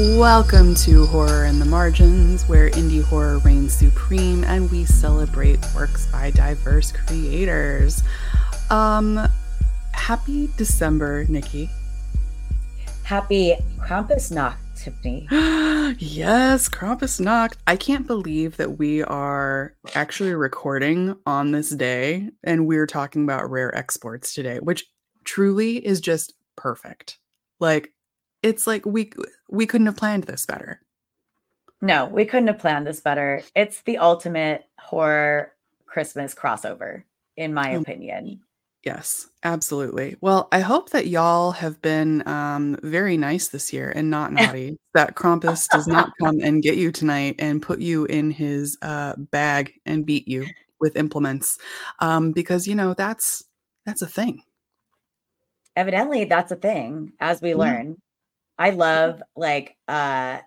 Welcome to Horror in the Margins, where indie horror reigns supreme and we celebrate works by diverse creators. Um, happy December, Nikki. Happy Krampusnacht, Tiffany. yes, Krampusnacht. I can't believe that we are actually recording on this day and we're talking about rare exports today, which truly is just perfect. Like it's like we we couldn't have planned this better. No, we couldn't have planned this better. It's the ultimate horror Christmas crossover, in my oh, opinion. Yes, absolutely. Well, I hope that y'all have been um, very nice this year and not naughty. that Krampus does not come and get you tonight and put you in his uh, bag and beat you with implements, um, because you know that's that's a thing. Evidently, that's a thing, as we learn. I love like uh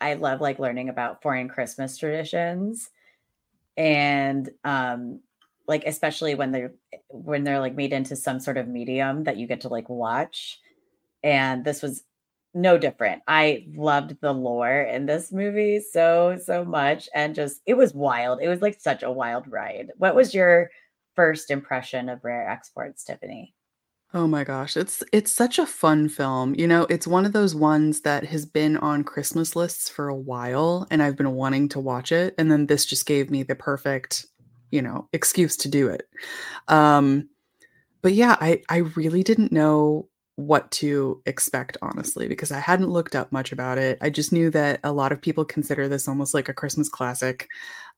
I love like learning about foreign Christmas traditions and um like especially when they're when they're like made into some sort of medium that you get to like watch and this was no different. I loved the lore in this movie so so much and just it was wild. It was like such a wild ride. What was your first impression of Rare Exports, Tiffany? Oh my gosh, it's it's such a fun film. You know, it's one of those ones that has been on Christmas lists for a while and I've been wanting to watch it and then this just gave me the perfect, you know, excuse to do it. Um but yeah, I I really didn't know what to expect honestly because I hadn't looked up much about it. I just knew that a lot of people consider this almost like a Christmas classic.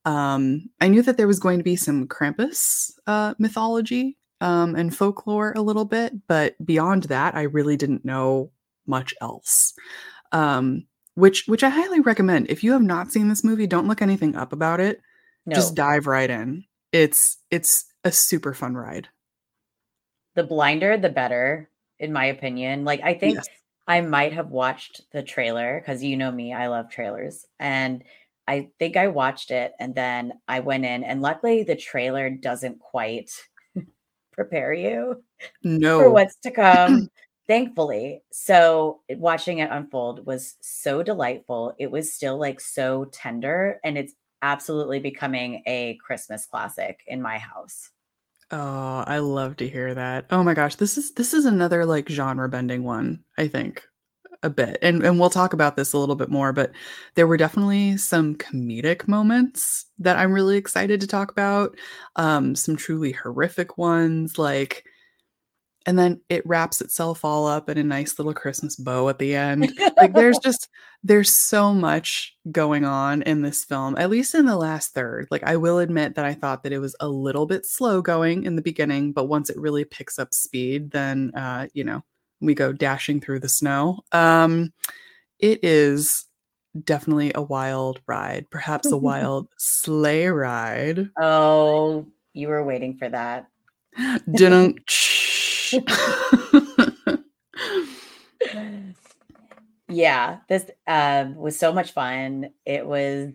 Um I knew that there was going to be some Krampus uh mythology um, and folklore a little bit, but beyond that, I really didn't know much else. Um, which which I highly recommend. If you have not seen this movie, don't look anything up about it. No. Just dive right in. It's it's a super fun ride. The blinder, the better, in my opinion. Like I think yes. I might have watched the trailer because you know me, I love trailers. And I think I watched it and then I went in and luckily the trailer doesn't quite prepare you no. for what's to come. Thankfully. So watching it unfold was so delightful. It was still like so tender and it's absolutely becoming a Christmas classic in my house. Oh, I love to hear that. Oh my gosh, this is this is another like genre bending one, I think a bit. And and we'll talk about this a little bit more, but there were definitely some comedic moments that I'm really excited to talk about. Um some truly horrific ones like and then it wraps itself all up in a nice little Christmas bow at the end. like there's just there's so much going on in this film, at least in the last third. Like I will admit that I thought that it was a little bit slow going in the beginning, but once it really picks up speed, then uh, you know, we go dashing through the snow. Um, it is definitely a wild ride, perhaps a wild sleigh ride. Oh, you were waiting for that. Didn't. yeah, this um, was so much fun. It was.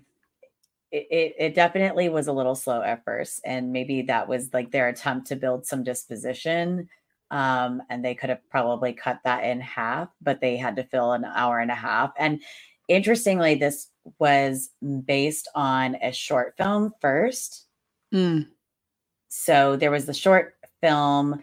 It, it definitely was a little slow at first, and maybe that was like their attempt to build some disposition um, and they could have probably cut that in half, but they had to fill an hour and a half. And interestingly, this was based on a short film first. Mm. So there was the short film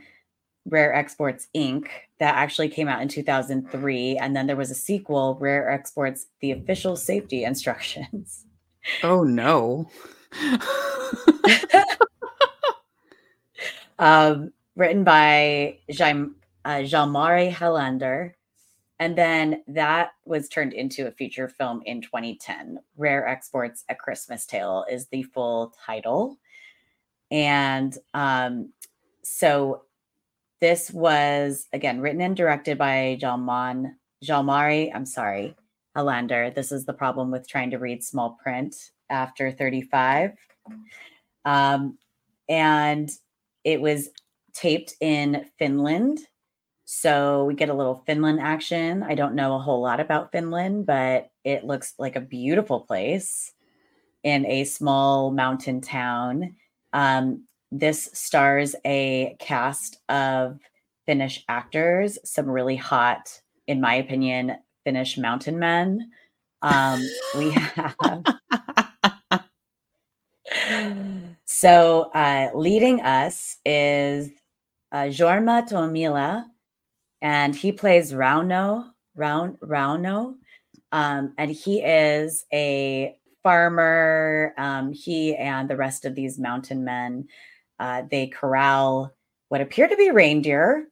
Rare Exports Inc. that actually came out in 2003. And then there was a sequel, Rare Exports The Official Safety Instructions. Oh, no. um, written by Jean, uh, Jalmari Helander. And then that was turned into a feature film in 2010. Rare Exports A Christmas Tale is the full title. And um, so this was, again, written and directed by Jalman, Jalmari, I'm sorry, Helander. This is the problem with trying to read small print after 35. Um, and it was taped in Finland. So we get a little Finland action. I don't know a whole lot about Finland, but it looks like a beautiful place in a small mountain town. Um, this stars a cast of Finnish actors, some really hot, in my opinion, Finnish mountain men. Um, we have so uh, leading us is uh, Jorma Tommila, and he plays Rauno, Raun, Rauno, um, and he is a farmer. Um, he and the rest of these mountain men, uh, they corral what appear to be reindeer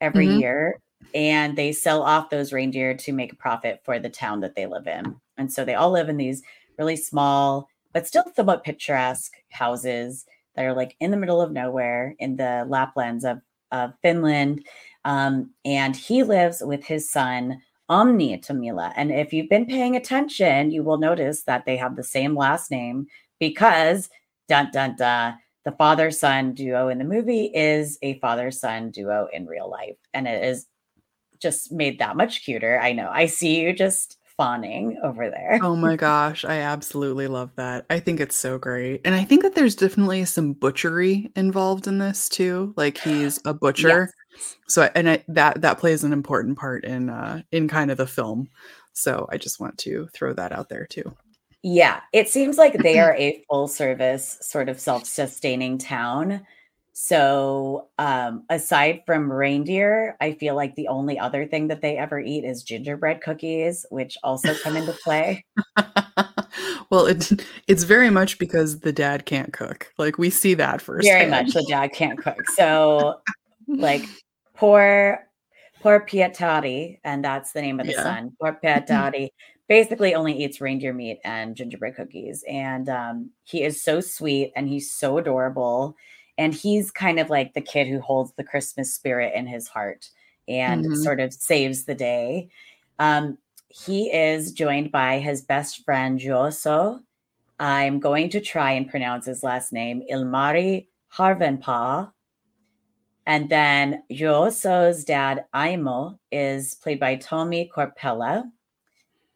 every mm-hmm. year, and they sell off those reindeer to make a profit for the town that they live in. And so they all live in these really small but still somewhat picturesque houses that are like in the middle of nowhere in the Laplands of, of Finland. Um, and he lives with his son, Onni Tommila. And if you've been paying attention, you will notice that they have the same last name because, dun dun dun, the father son duo in the movie is a father son duo in real life. And it is just made that much cuter. I know. I see you just fawning over there. Oh my gosh, I absolutely love that. I think it's so great. And I think that there's definitely some butchery involved in this too. Like he's a butcher. Yes. So and I, that that plays an important part in uh in kind of the film. So I just want to throw that out there too. Yeah, it seems like they are a full service sort of self-sustaining town so, um, aside from reindeer, I feel like the only other thing that they ever eat is gingerbread cookies, which also come into play. well, it's it's very much because the dad can't cook. Like we see that first. Very much the dad can't cook. So, like poor poor Pietari, and that's the name of the yeah. son. Poor Pietari basically only eats reindeer meat and gingerbread cookies, and um, he is so sweet and he's so adorable and he's kind of like the kid who holds the Christmas spirit in his heart and mm-hmm. sort of saves the day. Um, he is joined by his best friend Juuso. I'm going to try and pronounce his last name, Ilmari Järvenpää. And then Juuso's dad, Aimo, is played by Tommi Korpela.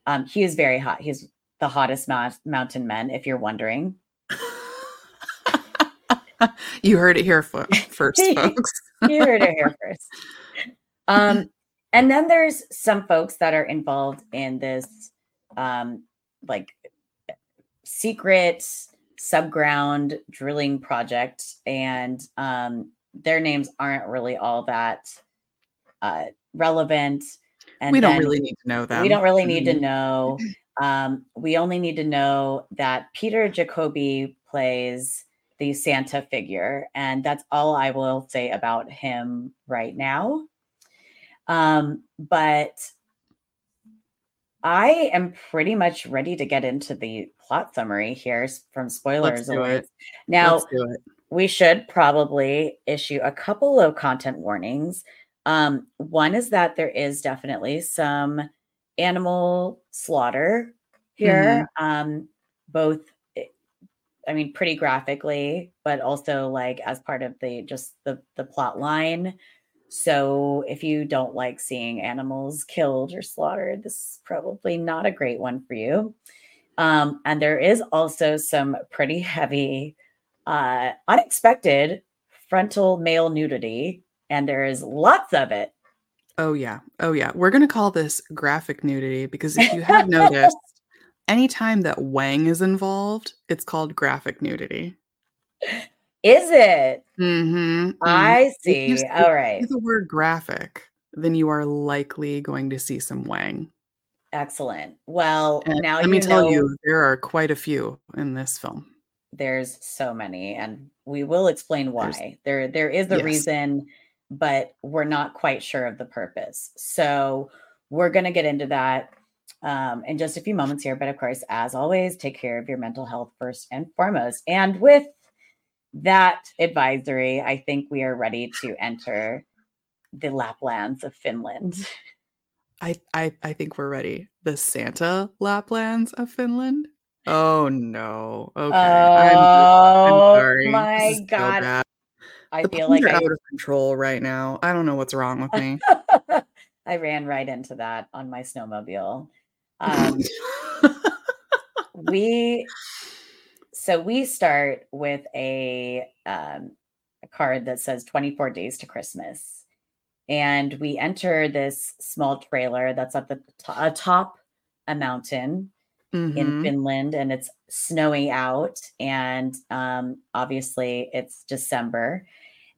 Um, he is very hot. He's the hottest ma- mountain man, if you're wondering. you heard it here first, folks. you heard it here first. Um, and then there's some folks that are involved in this, um, like secret subground drilling project, and um, their names aren't really all that uh, relevant. And we don't really need to know them. We don't really need to mm-hmm. know. Um, we only need to know that Peeter Jakobi plays the Santa figure. And that's all I will say about him right now. Um, but I am pretty much ready to get into the plot summary here from spoilers. Now, we should probably issue a couple of content warnings. Um, one is that there is definitely some animal slaughter here, mm-hmm. um, both I mean, pretty graphically, but also like as part of the just the the plot line. So if you don't like seeing animals killed or slaughtered, this is probably not a great one for you. Um, and there is also some pretty heavy, uh, unexpected frontal male nudity, and there is lots of it. Oh yeah, oh yeah. We're gonna call this graphic nudity because if you have noticed, anytime that Wang is involved, it's called graphic nudity. Is it? Mm-hmm. I see. You All right. The word graphic, then you are likely going to see some Wang. Excellent. Well, and now let me tell you, there are quite a few in this film. There's so many, and we will explain why. There's, there, there is a yes. reason, but we're not quite sure of the purpose. So we're going to get into that um, in just a few moments here. But of course, as always, take care of your mental health first and foremost. And with that advisory, I think we are ready to enter the Laplands of Finland. I, I I think we're ready. The Santa Laplands of Finland. Oh no. Okay. Oh I'm, I'm sorry. my god. So I the feel like are I... out of control right now. I don't know what's wrong with me. I ran right into that on my snowmobile. Um, we so we start with a um, a card that says 24 days to Christmas. and we enter this small trailer that's at the atop a mountain in Mhm. Finland and it's snowing out and um, obviously it's December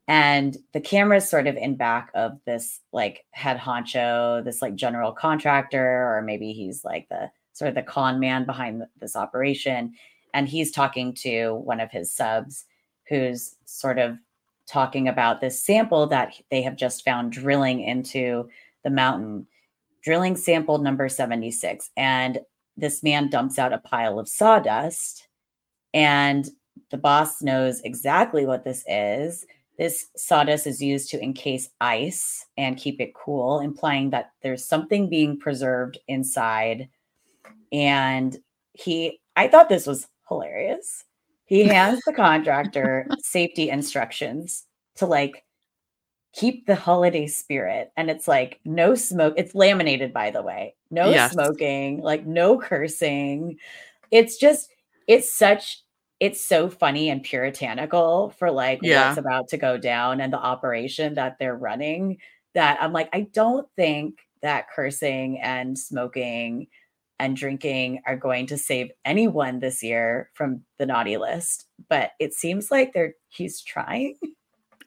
and the camera is sort of in back of this like head honcho this like general contractor or maybe he's like the sort of the con man behind this operation. And he's talking to one of his subs who's sort of talking about this sample that they have just found drilling into the mountain. Drilling sample number 76 and this man dumps out a pile of sawdust and the boss knows exactly what this is this sawdust is used to encase ice and keep it cool implying that there's something being preserved inside. And he i thought this was hilarious. He hands the contractor safety instructions to like keep the holiday spirit. And it's like no smoke it's laminated by the way. No Yes. smoking like no cursing. It's just it's such it's so funny and puritanical for like Yeah. what's about to go down and the operation that they're running that i'm like i don't think that cursing and smoking and drinking are going to save anyone this year from the naughty list but it seems like they're he's trying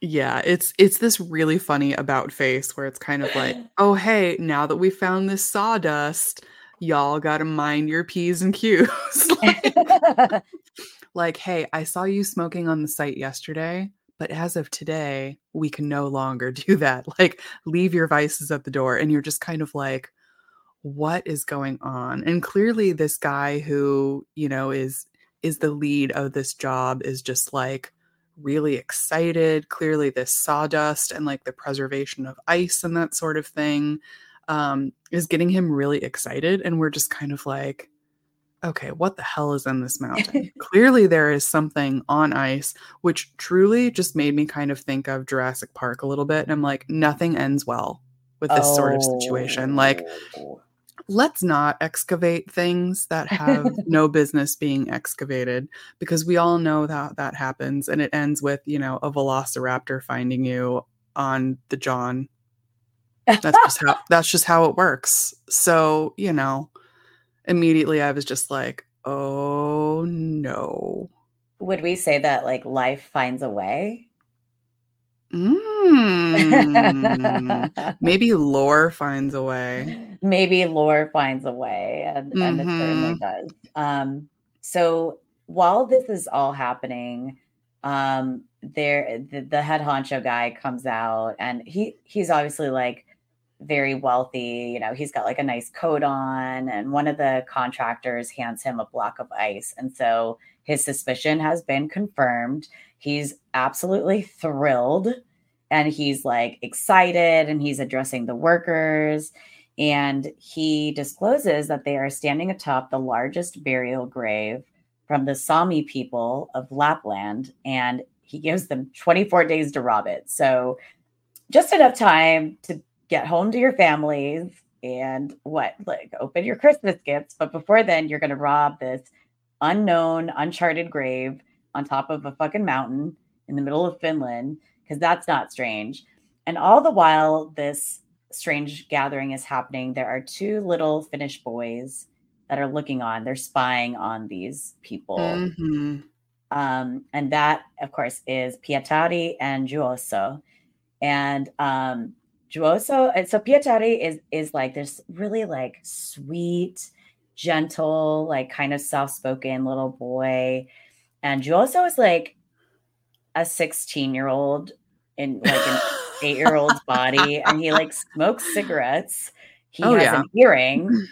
Yeah, it's it's this really funny about face where it's kind of like, oh hey, now that we found this sawdust, y'all gotta mind your P's and Q's. like, like, hey, I saw you smoking on the site yesterday, but as of today, we can no longer do that. Like, leave your vices at the door. And you're just kind of like, what is going on? And clearly this guy who, you know, is is the lead of this job is just like really excited. Clearly, this sawdust and like the preservation of ice and that sort of thing um, is getting him really excited. And we're just kind of like, okay, what the hell is in this mountain? Clearly, there is something on ice, which truly just made me kind of think of Jurassic Park a little bit. And I'm like, nothing ends well with this sort of situation. Like, Oh. let's not excavate things that have no business being excavated because we all know that that happens and it ends with you know a velociraptor finding you on the john that's just how that's just how it works so you know immediately i was just like oh no would we say that like life finds a way mm. maybe lore finds a way maybe lore finds a way and, and it certainly Mhm. does um so while this is all happening um there the, the head honcho guy comes out and he he's obviously like very wealthy you know he's got like a nice coat on and one of the contractors hands him a block of ice and so his suspicion has been confirmed he's absolutely thrilled and he's like excited and he's addressing the workers and he discloses that they are standing atop the largest burial grave from the Sami people of Lapland, and he gives them 24 days to rob it. So, just enough time to get home to your families and what, like open your Christmas gifts. But before then, you're going to rob this unknown, uncharted grave on top of a fucking mountain in the middle of Finland, because that's not strange. And all the while, this strange gathering is happening, there are two little Finnish boys that are looking on. They're spying on these people. Mhm. Um, and that, of course, is Pietari and Juuso. And um, Juuso, and so Pietari is is like this really like sweet, gentle, like kind of soft spoken little boy. And Juuso is like a 16 year old in like an eight year old's body, and he like smokes cigarettes. He Oh, has yeah. a hearing.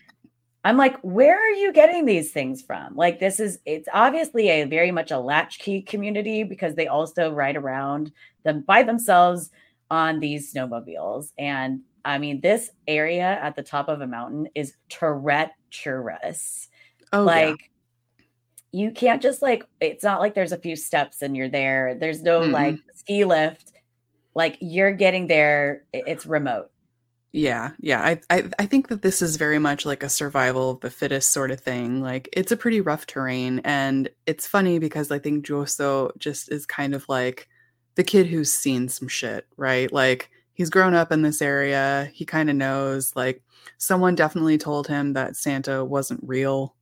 I'm like, where are you getting these things from? Like, this is it's obviously a very much a latchkey community because they also ride around them by themselves on these snowmobiles. And I mean, this area at the top of a mountain is treacherous. oh like yeah. you can't just like it's not like there's a few steps and you're there. There's no Mm-mm. like ski lift. Like you're getting there, it's remote. Yeah, yeah. I, I I think that this is very much like a survival of the fittest sort of thing. Like it's a pretty rough terrain, and it's funny because I think Juuso just is kind of like the kid who's seen some shit, right? Like he's grown up in this area. He kind of knows like someone definitely told him that Santa wasn't real.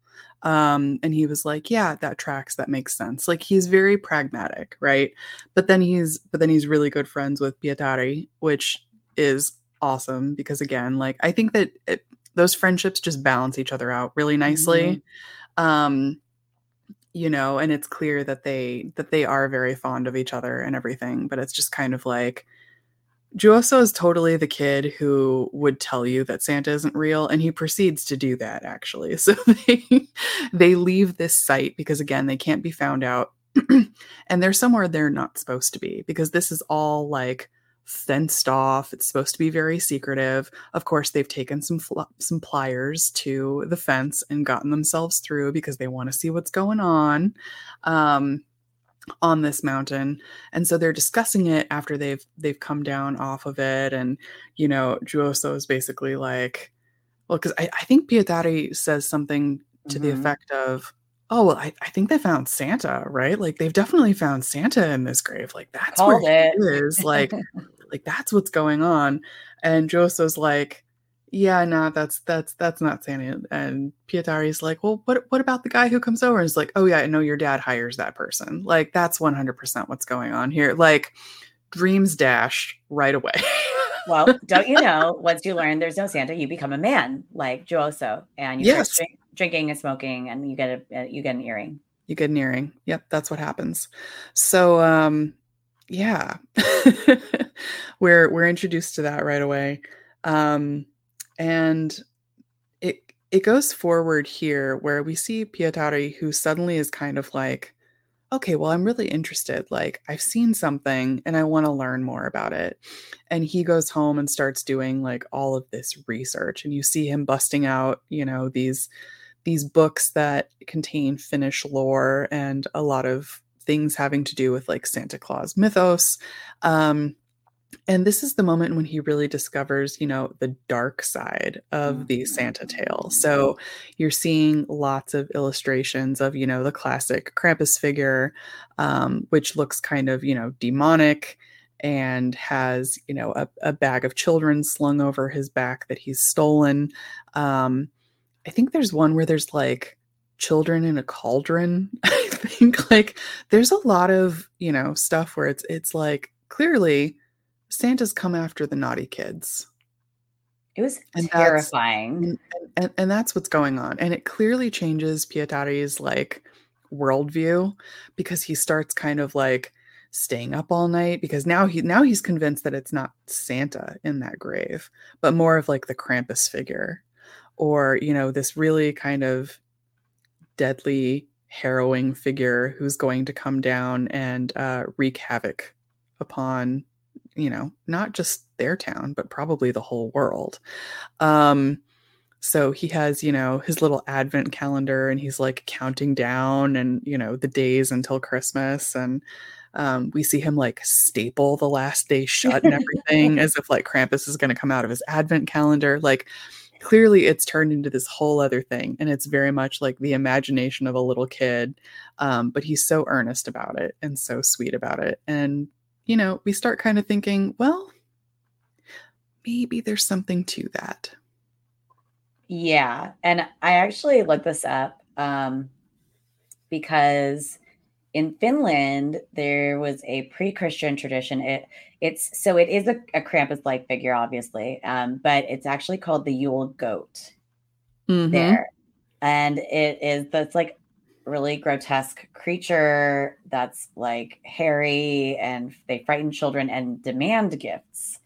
Um, and he was like, yeah, that tracks, that makes sense. Like he's very pragmatic, right? But then he's but then he's really good friends with Pietari, which is awesome because again, like I think that it, those friendships just balance each other out really nicely. Mm-hmm. Um you know, and it's clear that they that they are very fond of each other and everything, but it's just kind of like Juuso is totally the kid who would tell you that Santa isn't real, and he proceeds to do that actually. So they they leave this site because again they can't be found out, and they're somewhere they're not supposed to be because this is all like fenced off. It's supposed to be very secretive. Of course, they've taken some fl- some pliers to the fence and gotten themselves through because they want to see what's going on. Um, on this mountain and so they're discussing it after they've they've come down off of it and you know Juuso is basically like well because I, I think Pietari says something to mm-hmm. the effect of oh well I, I think they found santa right like they've definitely found santa in this grave like that's Called where it. he is like like that's what's going on and Juuso's like yeah, no, that's that's that's not Santa. And Pietari's like, well, what what about the guy who comes over? And is like, oh yeah, I know your dad hires that person. Like that's one hundred percent what's going on here. Like dreams dashed right away. well, don't you know? Once you learn there's no Santa, you become a man like Juuso, and you yes. start drink, drinking and smoking, and you get a uh, you get an earring. You get an earring. Yep, that's what happens. So, um, yeah, we're we're introduced to that right away. Um, and it it goes forward here where we see Pietari who suddenly is kind of like, okay, well, I'm really interested. Like, I've seen something and I want to learn more about it. And he goes home and starts doing like all of this research. And you see him busting out, you know, these these books that contain Finnish lore and a lot of things having to do with like Santa Claus mythos. Um, and this is the moment when he really discovers you know the dark side of the santa tale so you're seeing lots of illustrations of you know the classic krampus figure um, which looks kind of you know demonic and has you know a, a, bag of children slung over his back that he's stolen um, i think there's one where there's like children in a cauldron i think like there's a lot of you know stuff where it's it's like clearly Santa's come after the naughty kids. It was and terrifying. And, and, and, that's what's going on. And it clearly changes Pietari's like worldview because he starts kind of like staying up all night because now he now he's convinced that it's not Santa in that grave, but more of like the Krampus figure. Or, you know, this really kind of deadly, harrowing figure who's going to come down and uh, wreak havoc upon you know, not just their town, but probably the whole world. Um, so he has, you know, his little advent calendar and he's like counting down and, you know, the days until Christmas. And um, we see him like staple the last day shut and everything as if like Krampus is going to come out of his advent calendar. Like, clearly it's turned into this whole other thing and it's very much like the imagination of a little kid um, but he's so earnest about it and so sweet about it and you know, we start kind of thinking, well, maybe there's something to that. Yeah. And I actually looked this up um, because in Finland, there was a pre Christian tradition. It it's so it is a, a Krampus like figure, obviously, um, but it's actually called the Yule goat mm-hmm. there. And it is that's like really grotesque creature that's like hairy and they frighten children and demand gifts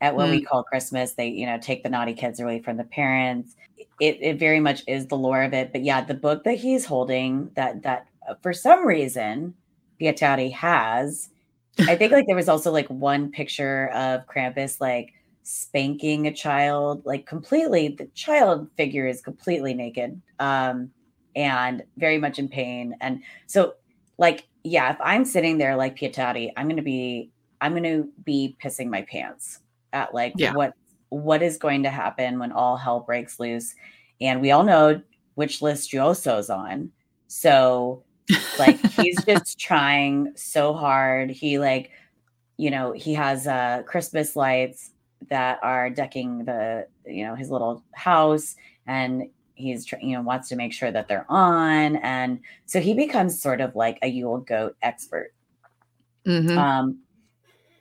at what mm. we call Christmas. They, you know, take the naughty kids away from the parents. It, it very much is the lore of it. But yeah, the book that he's holding that that for some reason Pietari has, I think like there was also like one picture of Krampus like spanking a child, like completely the child figure is completely naked. Um and very much in pain. And so, like, yeah, if I'm sitting there like Pietari, I'm going to be, I'm to be pissing my pants at like yeah. what what is going to happen when all hell breaks loose. And we all know which list Juuso's on. So, like, he's just trying so hard. He like you know, he has uh, Christmas lights that are decking the, you know, his little house, and he's you know wants to make sure that they're on, and so he becomes sort of like a Yule goat expert. Mhm. Um,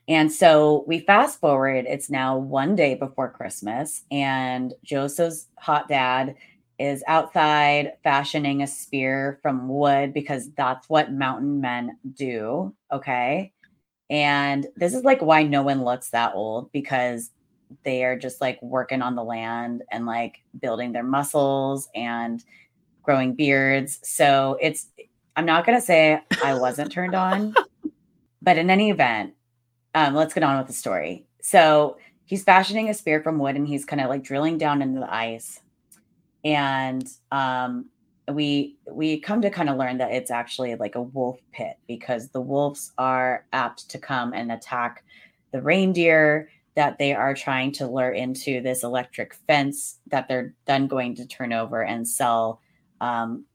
and so we fast forward, it's now one day before Christmas, and Joseph's hot dad is outside fashioning a spear from wood because that's what mountain men do. Okay. And this is like why no one looks that old because they are just like working on the land and like building their muscles and growing beards. So it's, I'm not going to say I wasn't turned on, but in any event, um, let's get on with the story. So he's fashioning a spear from wood and he's kind of like drilling down into the ice. And um, we we come to kind of learn that it's actually like a wolf pit because the wolves are apt to come and attack the reindeer that they are trying to lure into this electric fence that they're then going to turn over and sell um,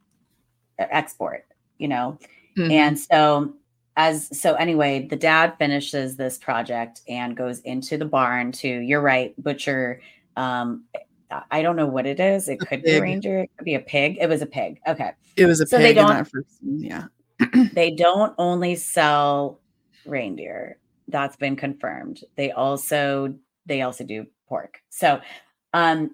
export you know Mhm. and so as so anyway the dad finishes this project and goes into the barn to you're right butcher um I- don't know what it is. It A could be a pig. reindeer it could be a pig. It was a pig. Okay. It was a so they pig in don't- that first scene. Yeah. they don't only sell reindeer. That's been confirmed. They also they also do pork. So um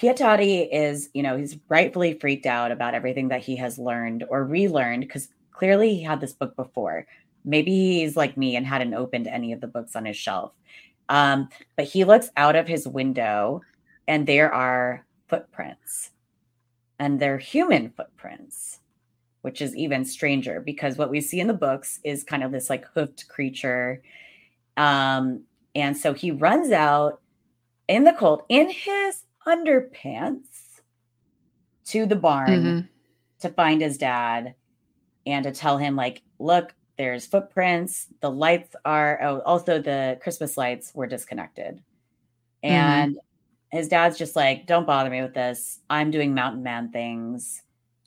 pietati is you know he's rightfully freaked out about everything that he has learned or relearned because clearly he had this book before. Maybe he's like me and hadn't opened any of the books on his shelf. Um but he looks out of his window and there are footprints and they're human footprints which is even stranger because what we see in the books is kind of this like hoofed creature. Um, and so he runs out in the cold in his underpants to the barn Mhm. to find his dad and to tell him, like, look, there's footprints. The lights are oh, also the Christmas lights were disconnected. And his dad's just like, don't bother me with this. I'm doing mountain man things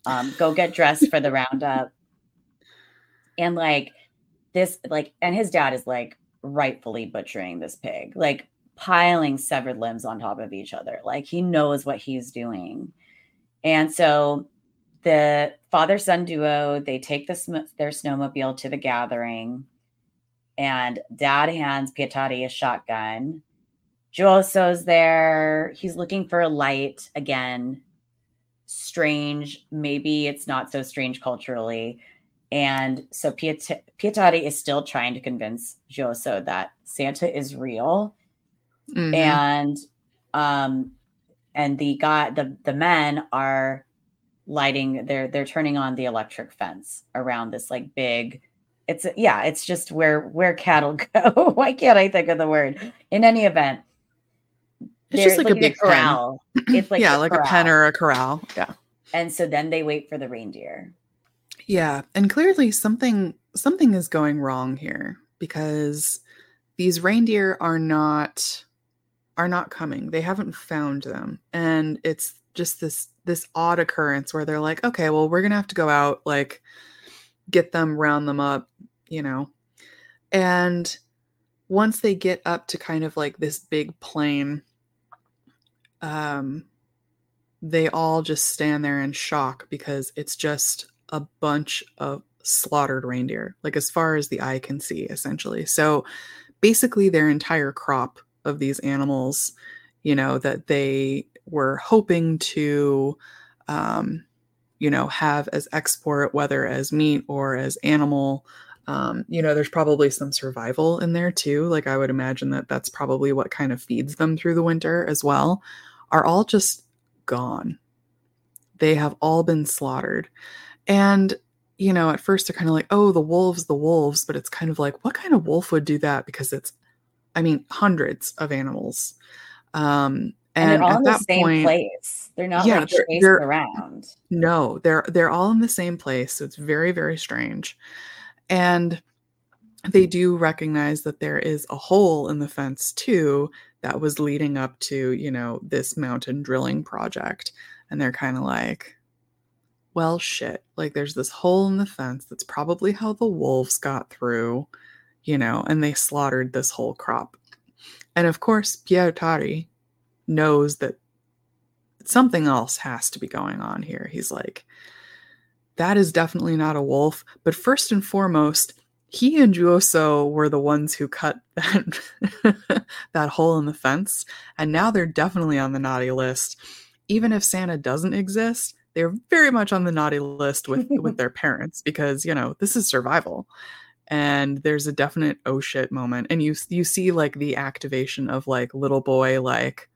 um, go get dressed for the roundup. And like this, like, and his dad is like rightfully butchering this pig, like piling severed limbs on top of each other. Like he knows what he's doing. And so the father son duo, they take the sm- their snowmobile to the gathering, and dad hands Pietati a shotgun. Juuso's there. He's looking for a light again strange. Maybe it's not so strange culturally. And so Piet- Pietati is still trying to convince Juuso that Santa is real. Mhm. And um and the guy the the men are lighting they're they're turning on the electric fence around this like big it's yeah, it's just where where cattle go. Why can't I think of the word? In any event, It's just like a big pen. corral. It's like yeah, a like a pen or a corral. Yeah. And so then they wait for the reindeer. Yeah, and clearly something something is going wrong here because these reindeer are not are not coming. They haven't found them. And it's just this this odd occurrence where they're like, "Okay, well, we're going to have to go out like get them, round them up, you know." And once they get up to kind of like this big plain um they all just stand there in shock because it's just a bunch of slaughtered reindeer, like as far as the eye can see, essentially. So basically, their entire crop of these animals, you know, that they were hoping to, um, you know, have as export, whether as meat or as animal. Um, you know, there's probably some survival in there too. Like I would imagine that that's probably what kind of feeds them through the winter as well, are all just gone. They have all been slaughtered. And, you know, at first they're kind of like, oh, the wolves, the wolves. But it's kind of like, what kind of wolf would do that? Because it's, I mean, hundreds of animals. Um, And, and, they're all at in the that same point, place. They're not Yeah, like they're- they're- around. no, they're they're all in the same place. So it's very, very strange. And they do recognize that there is a hole in the fence too that was leading up to, you know, this mountain drilling project. And they're kind of like, well, shit. Like there's this hole in the fence that's probably how the wolves got through. you know, and they slaughtered this whole crop. And of course, Pietari knows that something else has to be going on here. He's like, that is definitely not a wolf. But first and foremost, he and Juuso were the ones who cut that that hole in the fence, and now they're definitely on the naughty list. Even if Santa doesn't exist, they're very much on the naughty list with with their parents because you know this is survival. And there's a definite oh shit moment. And you you see like the activation of like little boy like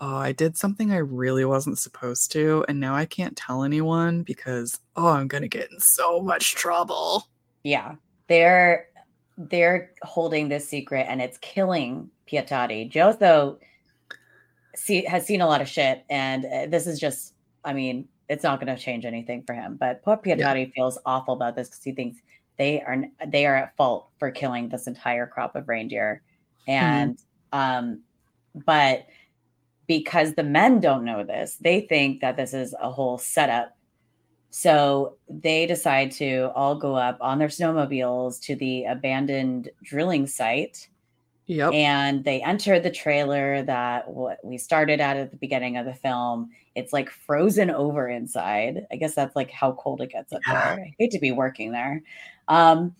oh i did something i really wasn't supposed to and now i can't tell anyone because oh i'm gonna get in so much trouble. Yeah they're they're holding this secret and it's killing pietari Juuso see has seen a lot of shit and uh, this is just i mean it's not going to change anything for him but poor pietari yeah. feels awful about this because he thinks they are they are at fault for killing this entire crop of reindeer mm-hmm. and mm-hmm. um but because the men don't know this they think that this is a whole setup so they decide to all go up on their snowmobiles to the abandoned drilling site Yep. And they enter the trailer that what we started at at the beginning of the film. It's like frozen over inside. I guess that's like how cold it gets up yeah. there. I hate to be working there. Um,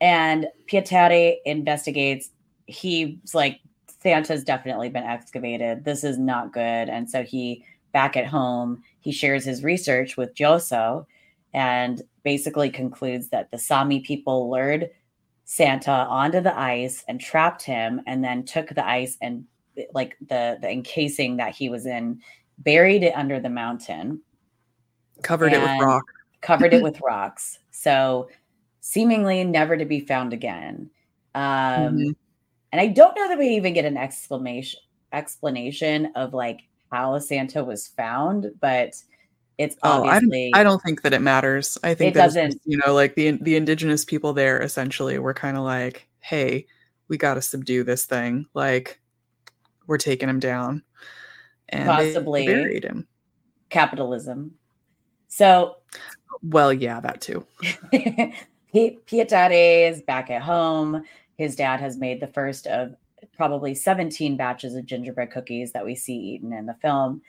and Pietari investigates. He's like, Santa's definitely been excavated. This is not good. And so he, back at home, he shares his research with Juuso and basically concludes that the Sami people lured Santa onto the ice and trapped him, and then took the ice and like the the encasing that he was in, buried it under the mountain, covered it with rock, covered it with rocks. So seemingly never to be found again. Um, mm-hmm. And I don't know that we even get an explanation explanation of like how Santa was found, but it's oh, obviously oh, I, don't think that it matters. I think it doesn't. Just, you know, like the the indigenous people there essentially were kind of like, "Hey, we got to subdue this thing. Like, we're taking him down." And possibly buried him. Capitalism. So, well, yeah, that too. Pietari is back at home. His dad has made the first of probably 17 batches of gingerbread cookies that we see eaten in the film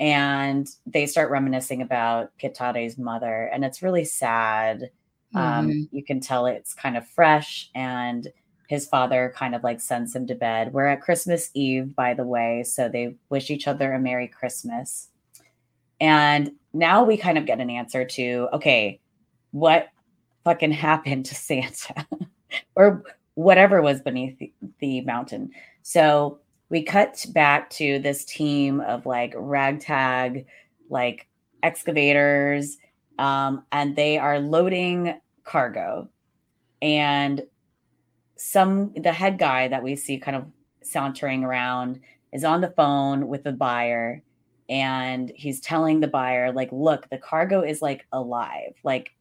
and they start reminiscing about Pietari's mother, and it's really sad. Um, mm-hmm. Um, you can tell it's kind of fresh, and his father kind of like sends him to bed. We're at Christmas Eve, by the way, so they wish each other a Merry Christmas. And now we kind of get an answer to okay, what fucking happened to Santa or whatever was beneath the, mountain? So we cut back to this team of like ragtag, like excavators, um, and they are loading cargo. And some, the head guy that we see kind of sauntering around is on the phone with the buyer and he's telling the buyer like look the cargo is like alive like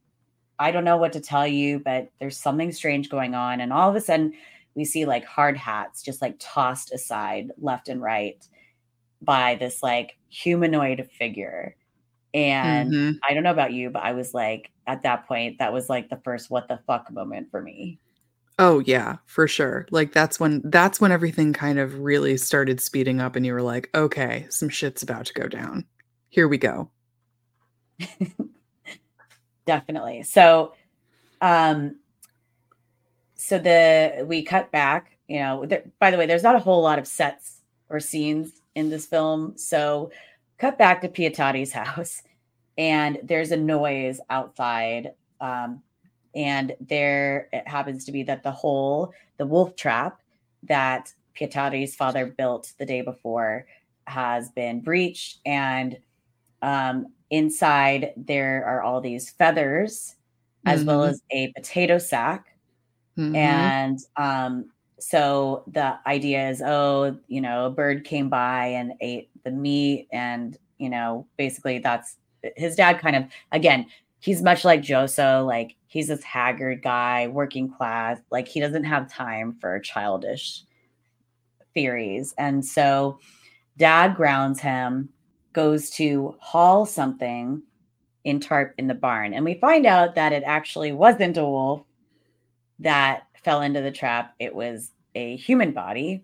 i don't know what to tell you but there's something strange going on and all of a sudden we see like hard hats just like tossed aside left and right by this like humanoid figure. And mm-hmm. I don't know about you, but I was like, at that point, that was like the first what the fuck moment for me. Oh yeah, for sure. Like that's when that's when everything kind of really started speeding up and you were like, okay, some shit's about to go down. Here we go. Definitely. So um so the we cut back you know there, by the way there's not a whole lot of sets or scenes in this film so cut back to Pietati's house and there's a noise outside um, and there it happens to be that the hole the wolf trap that Pietati's father built the day before has been breached and um, inside there are all these feathers as mm-hmm. well as a potato sack Mm-hmm. And um, so the idea is, oh, you know, a bird came by and ate the meat, and you know, basically that's his dad. Kind of again, he's much like Juuso, like he's this haggard guy, working class, like he doesn't have time for childish theories, and so dad grounds him, goes to haul something in tarp in the barn, and we find out that it actually wasn't a wolf that fell into the trap, it was a human body,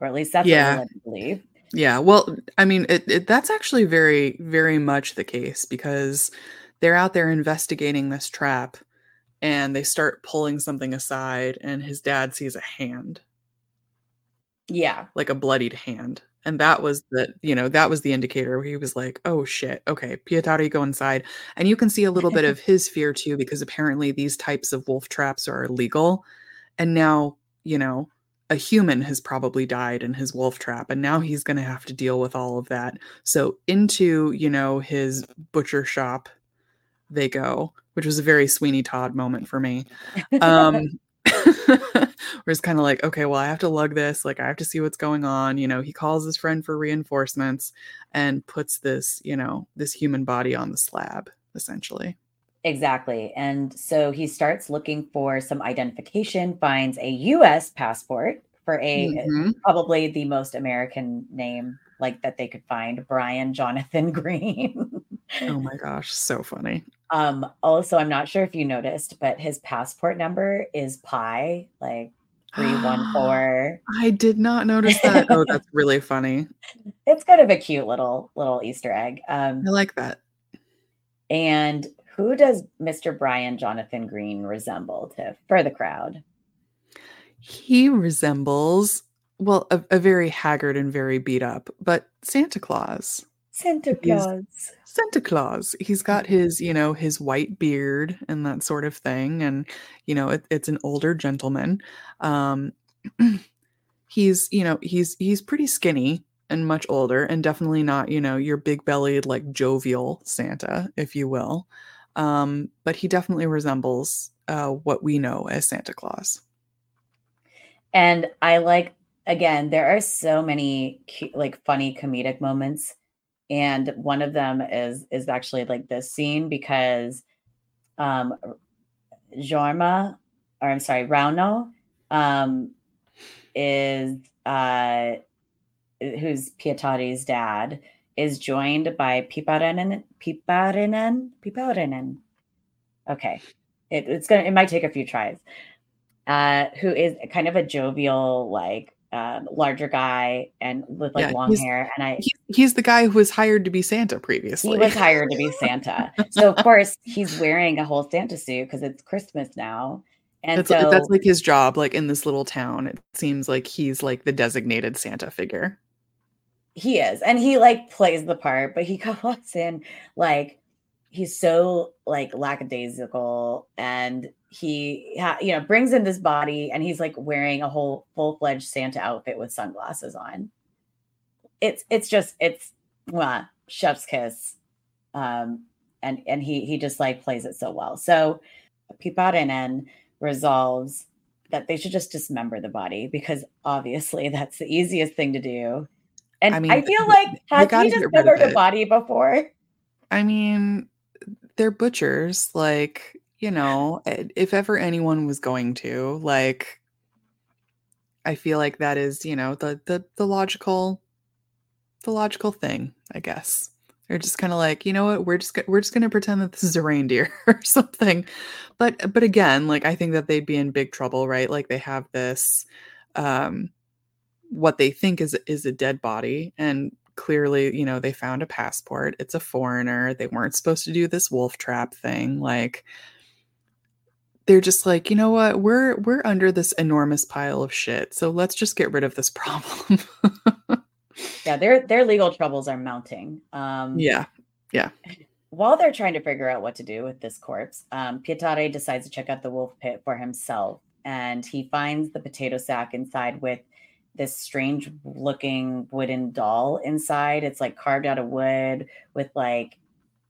or at least that's Yeah. what we believe. Yeah, well, I mean, it, it that's actually very, very much the case because they're out there investigating this trap and they start pulling something aside and his dad sees a hand, Yeah. like a bloodied hand. And that was the, you know, that was the indicator where he was like, oh shit, okay, Pietari, go inside. And you can see a little bit of his fear too, because apparently these types of wolf traps are illegal. And now, you know, a human has probably died in his wolf trap and now he's going to have to deal with all of that so into you know his butcher shop they go which was a very sweeney todd moment for me um where it's kind of like okay well i have to lug this like i have to see what's going on you know he calls his friend for reinforcements and puts this you know this human body on the slab essentially Exactly. And so he starts looking for some identification, finds a US passport for a Mhm. probably the most American name like that they could find, Brian Jonathan Green. oh my gosh so funny um also I'm not sure if you noticed, but his passport number is pi like 314. i did not notice that oh that's really funny it's kind of a cute little little Easter egg. Um i like that and who does Mr. Brian Jonathan Green resemble to for the crowd? He resembles, well, a, a very haggard and very beat up, but Santa Claus. Santa Claus. Santa Claus. He's got his, you know, his white beard and that sort of thing. And, you know, it, it's an older gentleman. Um, he's, you know, he's he's pretty skinny and much older and definitely not, you know, your big bellied, like jovial Santa, if you will. Um, but he definitely resembles uh, what we know as Santa Claus. And I like again, there are so many cu- like funny comedic moments, and one of them is is actually like this scene because um Jorma, or I'm sorry, Rauno, um, is uh who's Pietari's dad, is joined by Piparinen, Piparinen, Piparinen. Okay, it, it's gonna. It might take a few tries. Uh, who is kind of a jovial, like um, larger guy and with like Yeah, long hair, and I He, he's the guy who was hired to be Santa previously. he was hired to be Santa. So of course he's wearing a whole Santa suit because it's Christmas now. And That's, so that's like his job, like in this little town. It seems like he's like the designated Santa figure. he is. And he like plays the part, but he walks in like he's so like lackadaisical and he ha- you know brings in this body and he's like wearing a whole full-fledged Santa outfit with sunglasses on. It's it's just it's mwah, chef's kiss. Um and and he he just like plays it so well. So Piparinen resolves that they should just dismember the body because obviously that's the easiest thing to do. And I I, feel like has he get rid of dismembered a body before? I mean, they're butchers. Like, you know, if ever anyone was going to, like, I feel like that is, you know, the the the logical, the logical thing. I guess they're just kind of like, you know what, we're just we're just gonna pretend that this is a reindeer or something. But but again, like, I think that they'd be in big trouble, right? Like, they have this, um, what they think is is a dead body and clearly you know they found a passport it's a foreigner they weren't supposed to do this wolf trap thing like they're just like you know what we're we're under this enormous pile of shit so let's just get rid of this problem Yeah, their their legal troubles are mounting. Um yeah while they're trying to figure out what to do with this corpse, um, Pietari decides to check out the wolf pit for himself, and he finds the potato sack inside with this strange looking wooden doll inside. It's like carved out of wood with like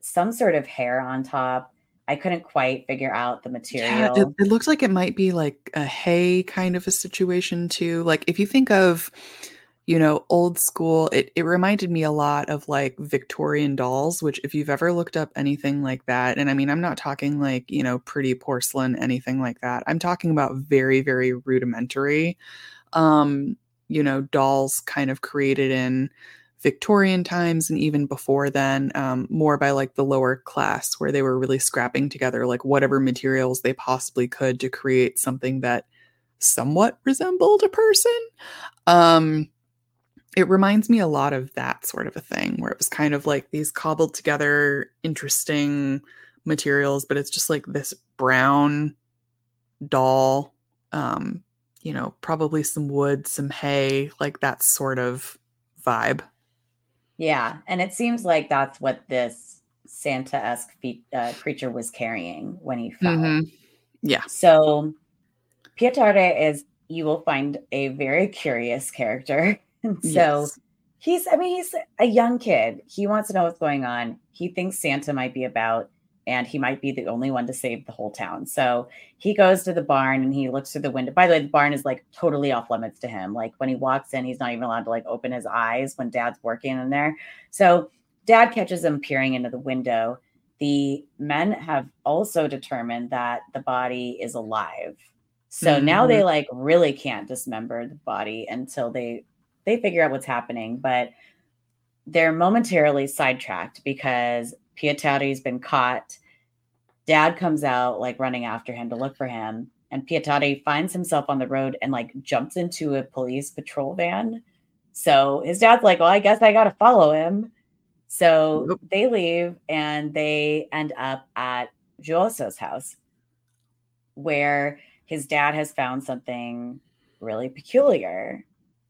some sort of hair on top. I couldn't quite figure out the yeah material. it, it looks like it might be like a hay kind of a situation too like if you think of you know old school it, it reminded me a lot of like victorian dolls which if you've ever looked up anything like that and i mean i'm not talking like you know pretty porcelain anything like that i'm talking about very very rudimentary um you know dolls kind of created in victorian times and even before then um, more by like the lower class where they were really scrapping together like whatever materials they possibly could to create something that somewhat resembled a person. Um, it reminds me a lot of that sort of a thing where it was kind of like these cobbled together interesting materials but it's just like this brown doll um you know probably some wood some hay like that sort of vibe. Yeah and it seems like that's what this santa-esque fe- uh, creature was carrying when he fell. Mhm. yeah. So Pietari is you will find a very curious character. So Yes. he's i mean he's a young kid. He wants to know what's going on. He thinks santa might be about and he might be the only one to save the whole town. So he goes to the barn and he looks through the window. By the way the barn is like totally off limits to him. Like when he walks in he's not even allowed to like open his eyes when dad's working in there. So dad catches him peering into the window. The men have also determined that the body is alive. So now they mm-hmm. like really can't dismember the body until they they figure out what's happening, but they're momentarily sidetracked because Pietari's been caught. Dad comes out like running after him to look for him, and Pietari finds himself on the road and like jumps into a police patrol van. So his dad's like, "Well, I guess I got to follow him." So they leave and they end up at Juuso's house, where his dad has found something really peculiar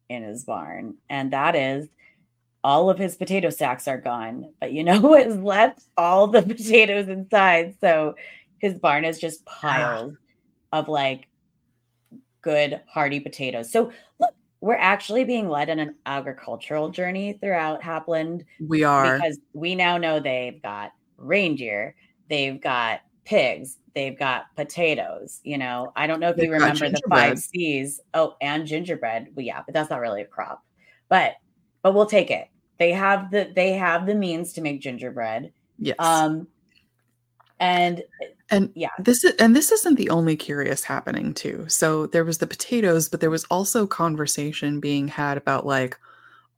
in his barn, and that is all of his potato sacks are gone. But you know what is left? All the potatoes inside. So his barn is just ah. piles of like good hearty potatoes. So look, we're actually being led on an agricultural journey throughout Lapland we are because we now know they've got reindeer, they've got pigs, they've got potatoes. You know, I don't know if They've you remember the five. C's. Oh, and gingerbread. Well, yeah, but that's not really a crop. But but we'll take it. They have the they have the means to make gingerbread. yes Um and and yeah. this is and this isn't the only curious happening too so there was the potatoes but there was also conversation being had about like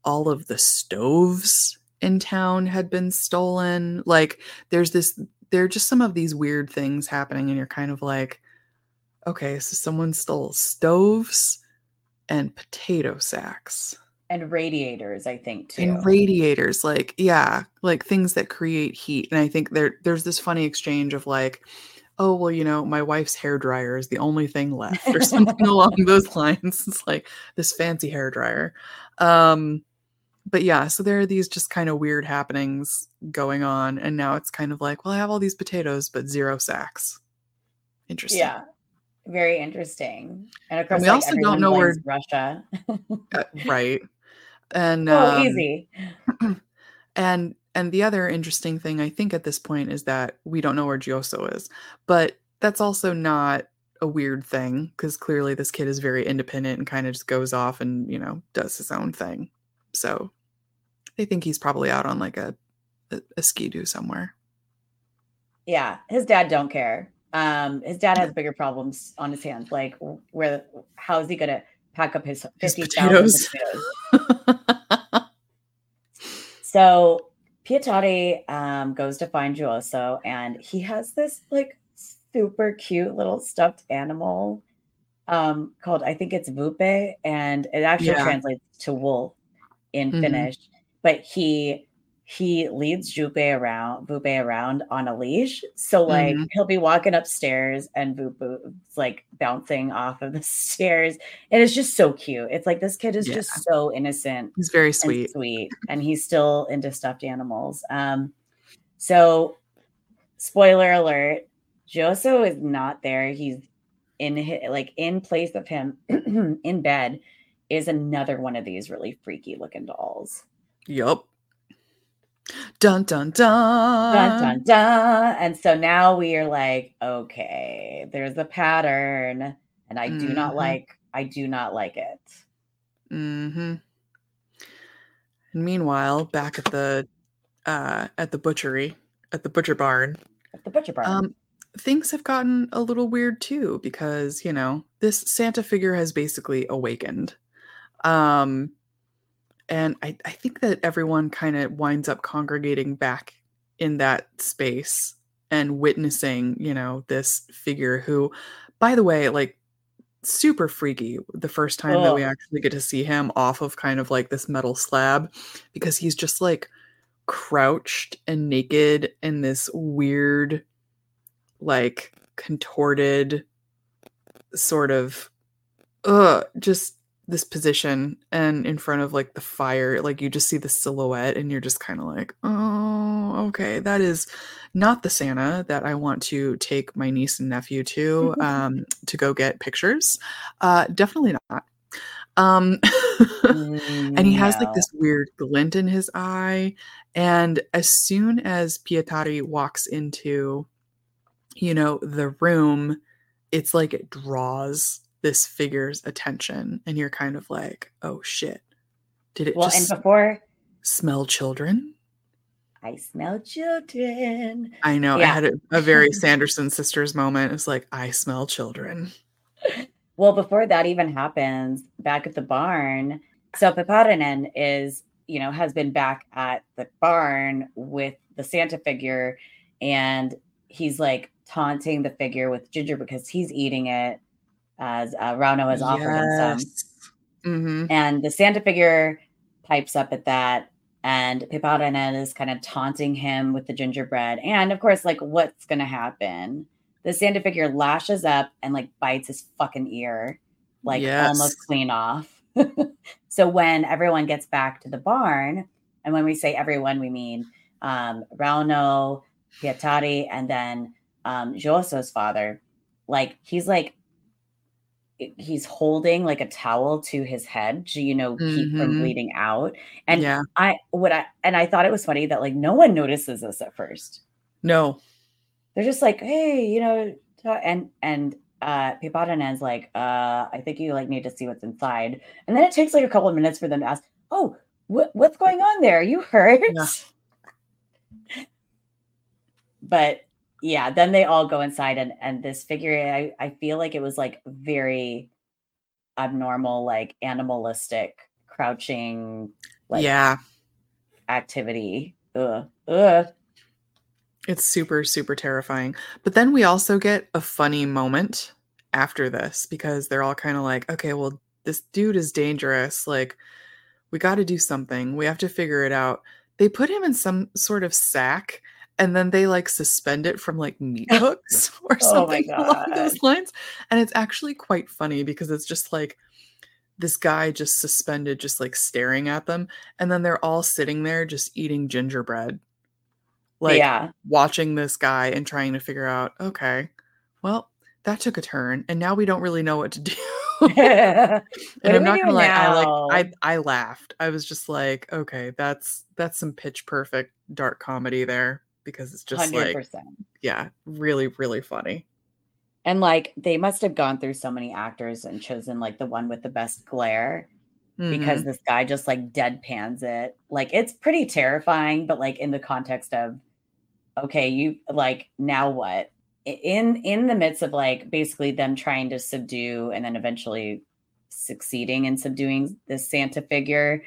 all of the stoves in town had been stolen like there's this there are just some of these weird things happening and you're kind of like okay so someone stole stoves and potato sacks and radiators, I think too. and radiators like yeah like things that create heat and i think there there's this funny exchange of like oh well you know my wife's hair dryer is the only thing left or something along those lines it's like this fancy hair dryer um but yeah so there are these just kind of weird happenings going on and now it's kind of like well i have all these potatoes but zero sacks interesting yeah. Very interesting. And of course, we like, also don't know where- Russia. Uh, right and oh, um, easy. And and the other interesting thing I think at this point is that we don't know where Juuso is. But that's also not a weird thing because clearly this kid is very independent and kind of just goes off and, you know, does his own thing. So they think he's probably out on like a a, a ski do somewhere. Yeah, his dad don't care. Um, his dad has bigger problems on his hands. Like, where? How is he gonna pack up his His fifty thousand potatoes. potatoes? So Pietari um, goes to find Juuso, and he has this like super cute little stuffed animal um, called I think it's Vupe, and it actually Yeah. translates to wolf in Mhm. Finnish. But he he leads Vupe around Vupe around on a leash. So like Mhm. he'll be walking upstairs and Vupe's like bouncing off of the stairs. And it's just so cute. It's like this kid is just so innocent he's very and sweet. sweet and he's still into stuffed animals um so spoiler alert Juuso is not there he's in hi- like in place of him in bed is another one of these really freaky looking dolls Yup. Dun dun dun. dun, dun, dun. and so now we are like okay there's a pattern and i do not Mhm. like i do not like it Mm-hmm. And meanwhile, back at the uh at the butchery, at the butcher barn, At the butcher barn um things have gotten a little weird too because, you know, this Santa figure has basically awakened. Um and I, I think that everyone kind of winds up congregating back in that space and witnessing, you know, this figure who, by the way, like super freaky the first time that we actually get to see him off of kind of like this metal slab because he's just like crouched and naked in this weird like contorted sort of uh just this position and in front of like the fire like you just see the silhouette and you're just kind of like oh okay that is not the santa that i want to take my niece and nephew to um to go get pictures. Uh definitely not. Um and he has like this weird glint in his eye and as soon as pietari walks into you know the room it's like it draws this figure's attention and you're kind of like oh shit. Did it well just and before smell children? I smell children. I know i had a, a very sanderson sisters moment. It's like i smell children. Well, before that even happens, back at the barn, so Piparinen is, you know, has been back at the barn with the Santa figure, and he's like taunting the figure with ginger because he's eating it as uh, Rauno has offered him some. hmm And the Santa figure pipes up at that, and Piparinen is kind of taunting him with the gingerbread. And of course, like, what's going to happen? The Santa figure lashes up and like bites his fucking ear, like Yes. almost clean off. so when everyone gets back to the barn, and when we say everyone, we mean um, Rauno, Pietari, and then um, Juuso's father. Like he's like he's holding like a towel to his head to you know keep from Mhm. bleeding out and yeah. I what i and i thought it was funny that like no one notices this at first. No. They're just like hey you know and and uh Piparinen's like uh i think you like need to see what's inside and then it takes like a couple of minutes for them to ask oh what, what's going on there? You hurt? Yeah. but yeah then they all go inside and and this figure i i feel like it was like very abnormal like animalistic crouching like yeah activity Ugh. Ugh. It's super, super terrifying. But then we also get a funny moment after this because they're all kind of like, okay, well, this dude is dangerous. Like, we got to do something. We have to figure it out. They put him in some sort of sack and then they like suspend it from like meat hooks or Oh something along those lines. And it's actually quite funny because it's just like this guy just suspended, just like staring at them. And then they're all sitting there just eating gingerbread. Like, yeah watching this guy and trying to figure out, okay, well, that took a turn, and now we don't really know what to do. And I'm not gonna lie, I like I I laughed. I was just like, okay, that's that's some pitch perfect dark comedy there because it's just 100% like, yeah, really, really funny. and like they must have gone through so many actors and chosen like the one with the best glare because Mhm. this guy just like deadpans it. Like it's pretty terrifying, but like in the context of okay, you like now what? In in the midst of like basically them trying to subdue and then eventually succeeding in subduing this Santa figure.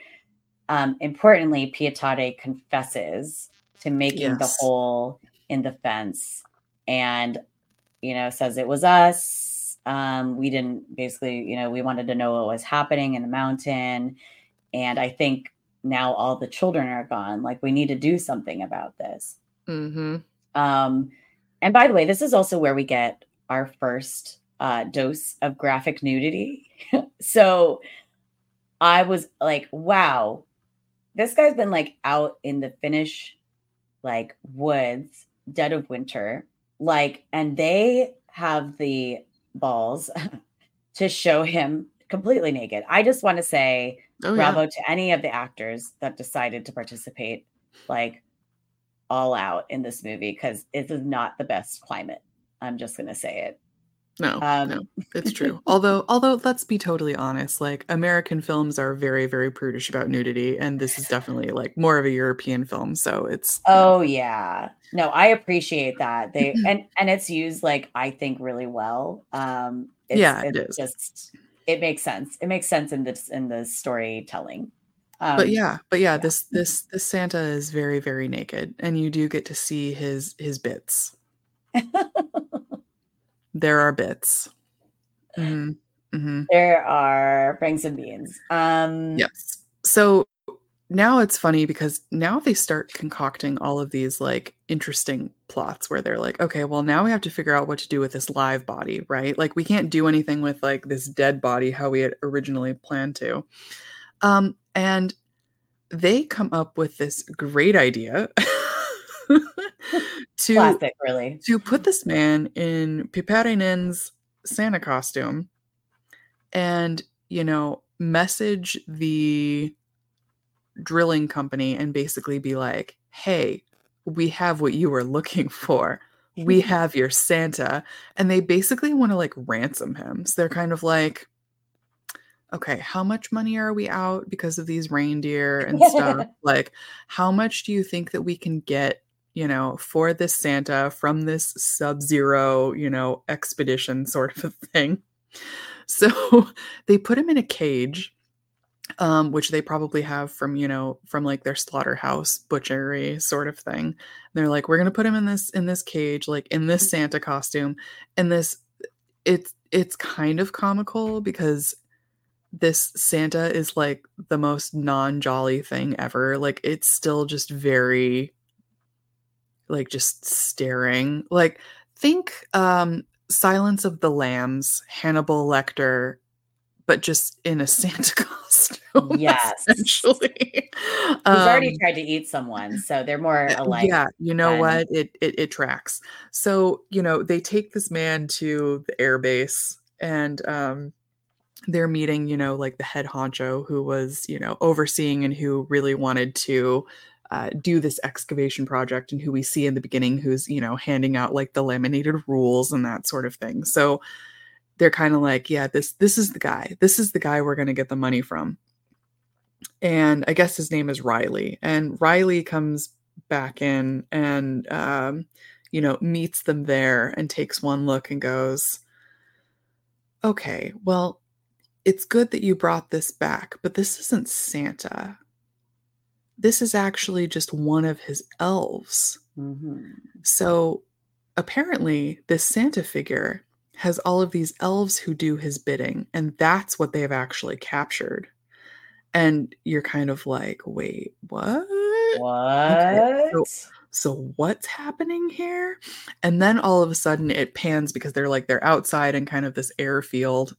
Um, importantly, Pietari confesses to making the hole in the fence and you know says it was us. Um we didn't basically you know we wanted to know what was happening in the mountain. And i think now all the children are gone. Like we need to do something about this. Mm-hmm. um and by the way this is also where we get our first uh dose of graphic nudity. So i was like wow this guy's been like out in the finnish like woods dead of winter like and they have the balls to show him completely naked. I just want to say Oh yeah. bravo to any of the actors that decided to participate like all out in this movie because it is not the best climate. I'm just gonna say it No, Um, no, it's true. although, although, let's be totally honest. Like American films are very, very prudish about nudity, and this is definitely like more of a European film. So it's oh yeah no i appreciate that they and and it's used like i think really well um it's, Yeah, it it's just it makes sense it makes sense in this in the storytelling um, but yeah but yeah, yeah. this this this santa is very very naked and you do get to see his his bits there are bits Mhm. Mhm. There are franks and beans. Um, Yes. So now it's funny because now they start concocting all of these like interesting plots where they're like, okay, well, now we have to figure out what to do with this live body, right? Like, we can't do anything with like this dead body how we had originally planned to. Um, and they come up with this great idea to classic, really. to put this man in Piparinen's Santa costume and, you know, message the drilling company and basically be like, hey, we have what you were looking for. We have your Santa. And they basically want to like ransom him. So they're kind of like, okay, how much money are we out because of these reindeer and stuff? like, how much do you think that we can get, you know, for this Santa from this sub zero, you know, expedition sort of a thing? So they put him in a cage um, which they probably have from you know from like their slaughterhouse butchery sort of thing. And they're like, we're gonna put him in this in this cage, like in this Santa costume, and this it's it's kind of comical because this Santa is like the most non-jolly thing ever. Like it's still just very like just staring. Like think um Silence of the Lambs, Hannibal Lecter but just in a Santa costume. Yes. essentially. He's already Um, tried to eat someone, so they're more uh, alike. yeah, you know than- what? It, it it tracks. So you know they take this man to the air base, and um, they're meeting, you know, like the head honcho who was, you know, overseeing and who really wanted to. Uh, do this excavation project and who we see in the beginning who's you know handing out like the laminated rules and that sort of thing. So they're kind of like yeah this this is the guy. This is the guy we're going to get the money from. And i guess his name is riley. And riley comes back in and um you know meets them there and takes one look and goes okay well it's good that you brought this back but this isn't santa this is actually just one of his elves Mhm. so apparently, this Santa figure has all of these elves who do his bidding, and that's what they have actually captured. And you're kind of like, wait, what? What? so- So what's happening here? And then all of a sudden it pans because they're like they're outside in kind of this airfield.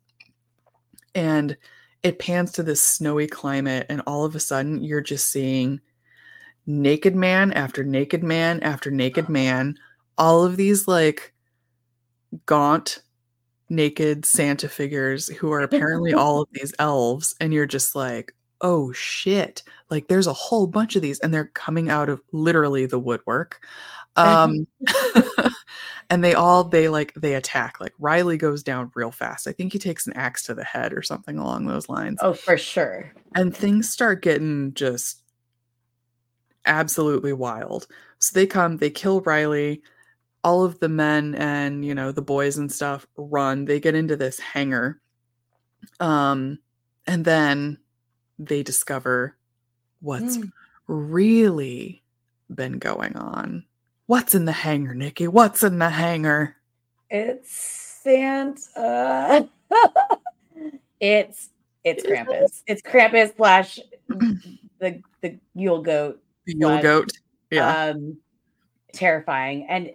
And it pans to this snowy climate, and all of a sudden you're just seeing naked man after naked man after naked man all of these like gaunt naked santa figures who are apparently all of these elves and you're just like oh shit. Like there's a whole bunch of these and they're coming out of literally the woodwork. Um and they all they like they attack like riley goes down real fast i think he takes an axe to the head or something along those lines oh, for sure. and things start getting just absolutely wild. So they come, they kill Riley. All of the men and you know the boys and stuff run. They get into this hangar, um, and then they discover what's Mm. really been going on. What's in the hangar, Nikki? What's in the hangar? It's Santa. it's it's Krampus. It's Krampus slash the the Yule goat. The Yule What? goat. Yeah. Um terrifying. And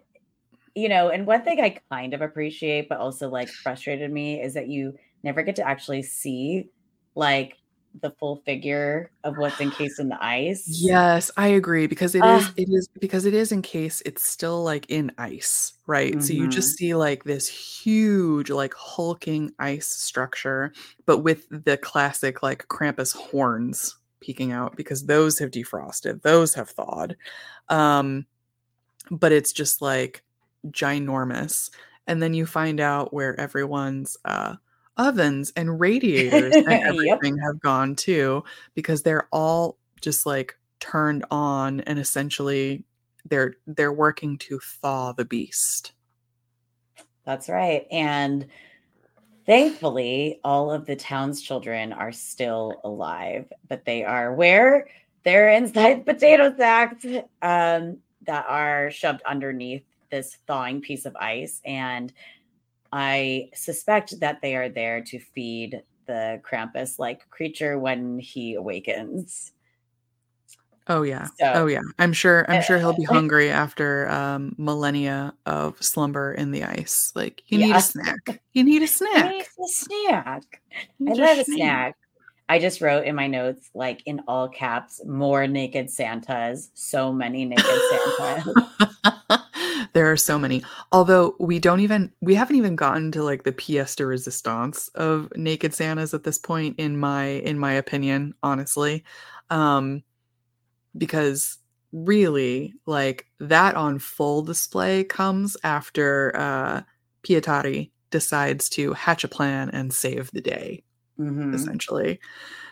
you know, and one thing I kind of appreciate, but also like frustrated me is that you never get to actually see like the full figure of what's encased in the ice. Yes, I agree because it is Ah. it is because it is in case it's still like in ice, right? So you just see like this huge like hulking ice structure, but with the classic like Krampus horns peeking out because those have defrosted, those have thawed. Um but it's just like ginormous. And then you find out where everyone's uh ovens and radiators and Yep. everything have gone too because they're all just like turned on and essentially they're they're working to thaw the beast. That's right. And thankfully, all of the town's children are still alive, but they are where they're inside potato sacks um, that are shoved underneath this thawing piece of ice. And I suspect that they are there to feed the Krampus like creature when he awakens. Oh yeah. So, oh yeah. I'm sure I'm sure he'll be hungry after um millennia of slumber in the ice. Like you yeah. need a snack. You need a snack. Need a snack. I love a snack. I just wrote in my notes, like in all caps, more naked Santas. So many naked Santas. There are so many. Although we don't even we haven't even gotten to like the pièce de resistance of naked Santas at this point, in my in my opinion, honestly. Um because really like that on full display comes after uh Pietari decides to hatch a plan and save the day mm-hmm. essentially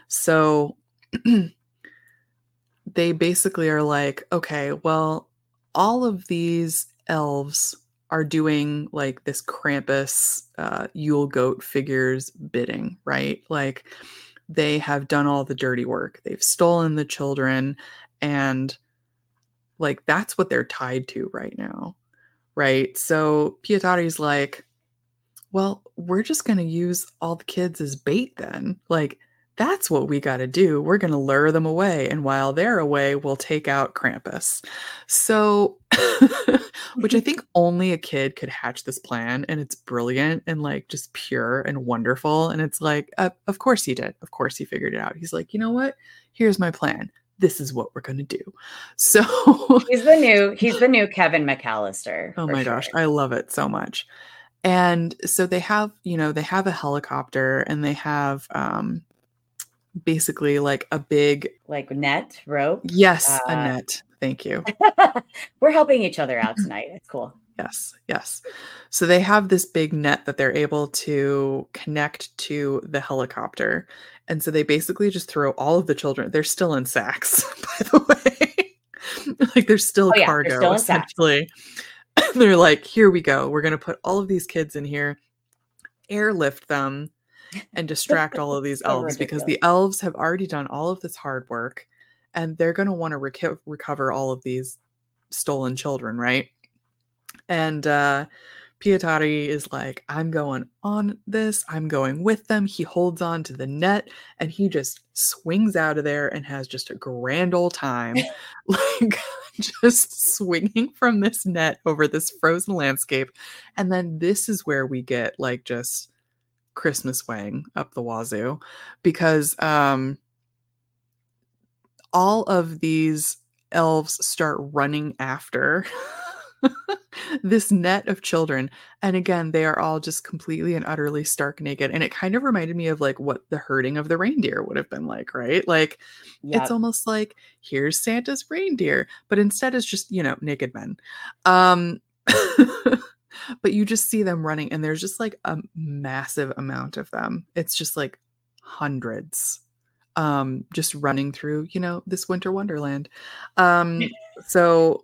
so they basically are like okay well all of these elves are doing like this Krampus uh, Yule goat figures bidding, right? Like they have done all the dirty work. They've stolen the children and like that's what they're tied to right now right so pietari's like well we're just going to use all the kids as bait then like that's what we got to do we're going to lure them away and while they're away we'll take out krampus so which i think only a kid could hatch this plan and it's brilliant and like just pure and wonderful and it's like uh, of course he did of course he figured it out he's like you know what here's my plan this is what we're going to do. So he's the new he's the new Kevin McAllister. Oh my sure. gosh, I love it so much. And so they have, you know, they have a helicopter and they have um basically like a big like net rope. Yes, uh, a net. Thank you. we're helping each other out tonight. It's cool. Yes, yes. So they have this big net that they're able to connect to the helicopter. And so they basically just throw all of the children, they're still in sacks, by the way. like they're still oh, cargo, they're still essentially. they're like, here we go. We're going to put all of these kids in here, airlift them, and distract all of these so elves ridiculous. because the elves have already done all of this hard work and they're going to want to rec- recover all of these stolen children, right? And uh, Pietari is like, I'm going on this. I'm going with them. He holds on to the net and he just swings out of there and has just a grand old time. like, just swinging from this net over this frozen landscape. And then this is where we get like just Christmas wang up the wazoo because um all of these elves start running after this net of children and again they are all just completely and utterly stark naked and it kind of reminded me of like what the herding of the reindeer would have been like right like yep. it's almost like here's santa's reindeer but instead it's just you know naked men um but you just see them running and there's just like a massive amount of them it's just like hundreds um just running through you know this winter wonderland um so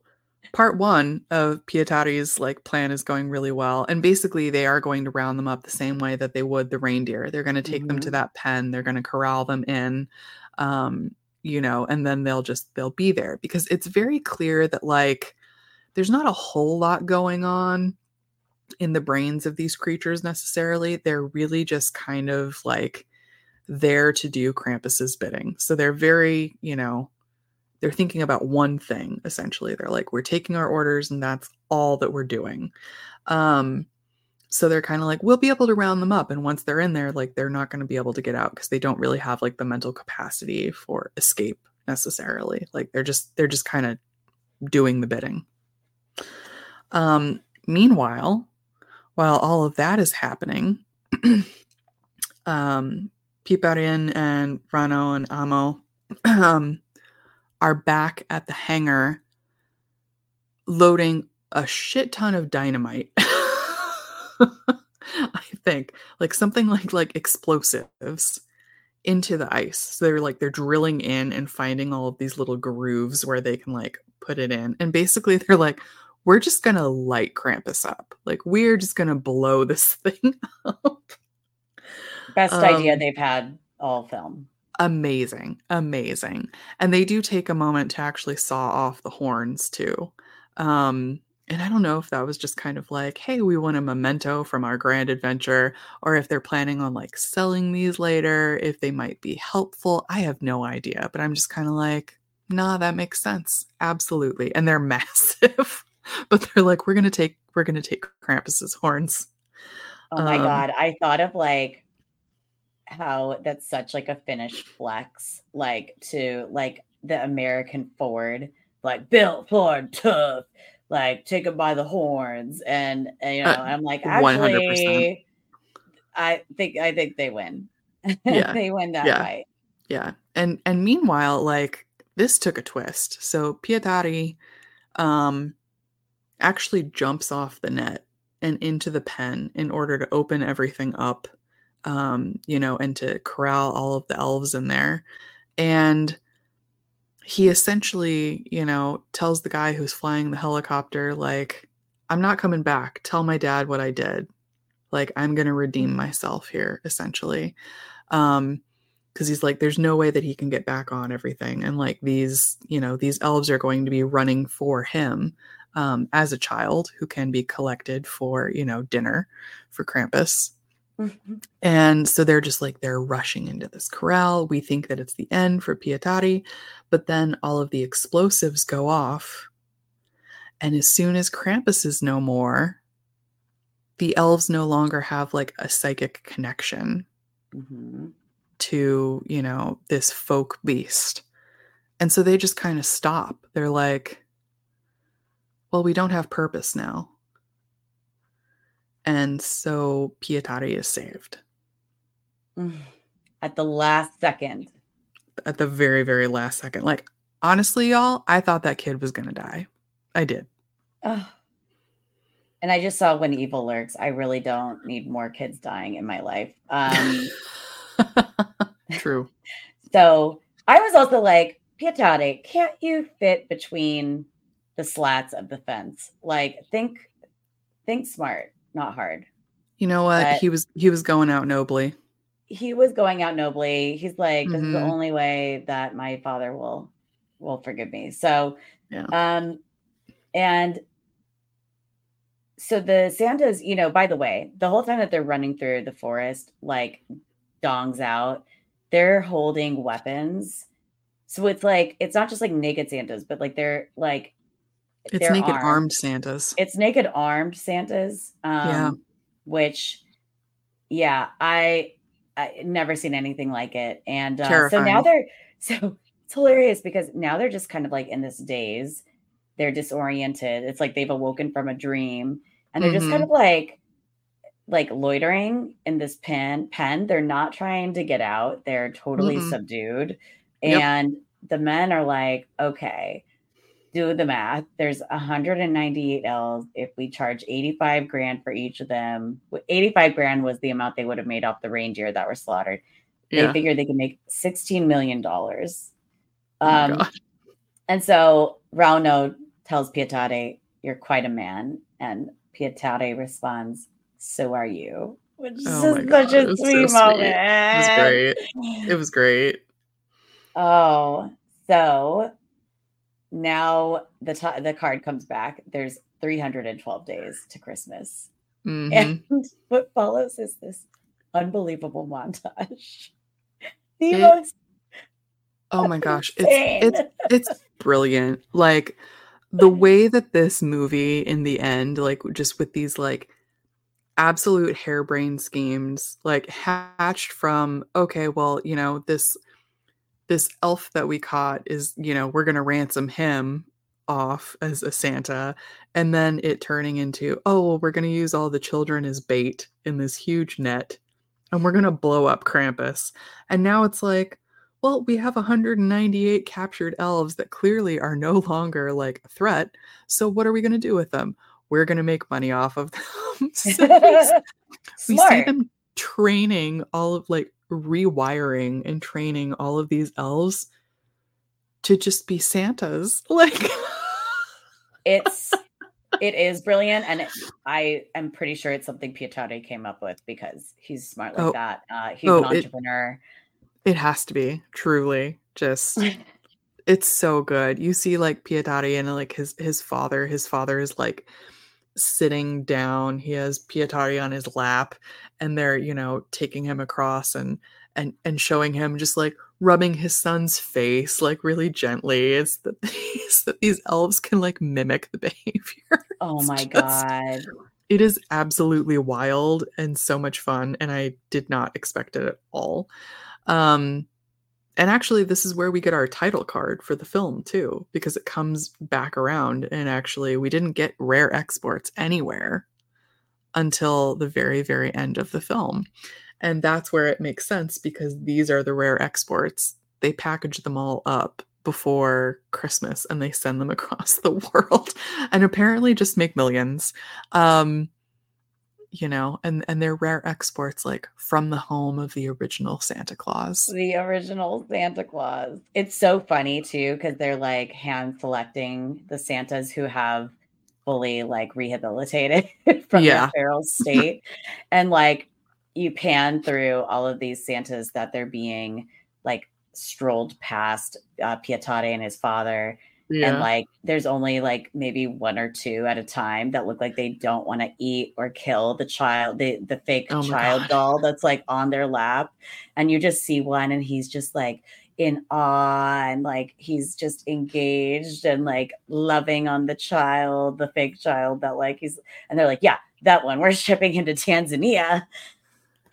part one of Pietari's like plan is going really well. And basically they are going to round them up the same way that they would the reindeer. They're going to take mm-hmm. them to that pen, they're going to corral them in, um, you know, and then they'll just they'll be there because it's very clear that like there's not a whole lot going on in the brains of these creatures necessarily. They're really just kind of like there to do Krampus's bidding. So they're very, you know, they're thinking about one thing essentially. They're like we're taking our orders and that's all that we're doing. Um so they're kind of like we'll be able to round them up. And once they're in there like they're not going to be able to get out because they don't really have like the mental capacity for escape necessarily. Like they're just they're just kind of doing the bidding. Um meanwhile while all of that is happening um Piperin and Rauno and Aimo um are back at the hangar loading a shit ton of dynamite. I think like something like like explosives into the ice. So they're like they're drilling in and finding all of these little grooves where they can like put it in. And basically they're like we're just going to light Krampus up. Like we're just going to blow this thing up. Best um, idea they've had all film amazing amazing and they do take a moment to actually saw off the horns too um and I don't know if that was just kind of like, hey, we want a memento from our grand adventure, or if they're planning on like selling these later, if they might be helpful. I have no idea, but I'm just kind of like, nah, that makes sense. Absolutely. And they're massive, but they're like, we're gonna take we're gonna take Krampus's horns. Oh my um, god. I thought of like how that's such like a Finnish flex, like to like the American Ford, like built Ford tough like take it by the horns and, and you know uh, i'm like actually 100%. i think i think they win yeah they win that yeah. fight yeah and and meanwhile like this took a twist so pietari um actually jumps off the net and into the pen in order to open everything up um you know and to corral all of the elves in there and he essentially, you know, tells the guy who's flying the helicopter, like, I'm not coming back. Tell my dad what I did. Like, I'm going to redeem myself here, essentially. Um, because he's like, there's no way that he can get back on everything. And like, these, you know, these elves are going to be running for him um, as a child who can be collected for, you know, dinner for Krampus. Mm-hmm. And so they're just like, they're rushing into this corral. We think that it's the end for Pietari, but then all of the explosives go off. And as soon as Krampus is no more, the elves no longer have like a psychic connection mm-hmm. to, you know, this folk beast. And so they just kind of stop. They're like, well, we don't have purpose now. And so Pietari is saved. At the last second. At the very, very last second. Like, honestly, y'all, I thought that kid was going to die. I did. Oh. And I just saw When Evil Lurks. I really don't need more kids dying in my life. Um, True. so I was also like, Pietari, can't you fit between the slats of the fence? Like, think, think smart not hard. You know what? But he was he was going out nobly. He was going out nobly. He's like, this mm-hmm. is the mm-hmm. only way that my father will will forgive me. So yeah. um and so the Santas, you know, by the way, the whole time that they're running through the forest, like dongs out, they're holding weapons. So it's like it's not just like naked Santas, but like they're like it's naked armed. armed. Santas. It's naked armed Santas. Um, yeah. Which, yeah, I I never seen anything like it, and uh, so now they're so it's hilarious because now they're just kind of like in this daze. They're disoriented. It's like they've awoken from a dream, and they're mm-hmm. just kind mm-hmm. of like like loitering in this pen pen they're not trying to get out they're totally mm subdued yep. and the men are like okay do the math. There's 198 L's. If we charge 85 grand for each of them, 85 grand was the amount they would have made off the reindeer that were slaughtered. Yeah. They figured they could make 16 million dollars. Oh um, and so Rauno tells Pietari, "You're quite a man," and Pietari responds, "So are you." Which is oh such a sweet so moment. Sweet. It was great. It was great. Oh, so now the t- the card comes back. There's 312 days to Christmas, mm-hmm. and what follows is this unbelievable montage. The it, most oh my gosh, it's it's it's brilliant. Like the way that this movie in the end, like just with these like absolute harebrained schemes, like hatched from okay, well, you know this this elf that we caught is, you know, we're going to ransom him off as a Santa. And then it turning into, oh, well, we're going to use all the children as bait in this huge net and we're going to blow up Krampus. And now it's like, well, we have 198 captured elves that clearly are no longer like a threat. So what are we going to do with them? We're going to make money off of them. so we see them training all of like rewiring and training all of these elves to just be Santas. Like it's it is brilliant and it, I am pretty sure it's something Pietari came up with because he's smart like oh, that. Uh, he's oh, an entrepreneur. It, it has to be truly just It's so good. You see like Pietari and like his his father. His father is like sitting down. He has Pietari on his lap and they're, you know, taking him across and and and showing him just like rubbing his son's face like really gently. It's that it's that these elves can like mimic the behavior. Oh my just- god. It is absolutely wild and so much fun, and I did not expect it at all. Um, and actually, this is where we get our title card for the film too, because it comes back around. And actually, we didn't get rare exports anywhere until the very, very end of the film. And that's where it makes sense because these are the rare exports. They package them all up before Christmas and they send them across the world and apparently just make millions. Um, you know, and and they're rare exports like from the home of the original Santa Claus. The original Santa Claus. It's so funny too because they're like hand selecting the Santas who have fully like rehabilitated from Yeah. their feral state, and like you pan through all of these Santas that they're being like strolled past uh, Pietari and his father, and like there's only like maybe one or two at a time that look like they don't want to eat or kill the child the the fake Oh child God. doll that's like on their lap and you just see one and he's just like in awe and like he's just engaged and like loving on the child the fake child that like he's and they're like yeah that one we're shipping him to Tanzania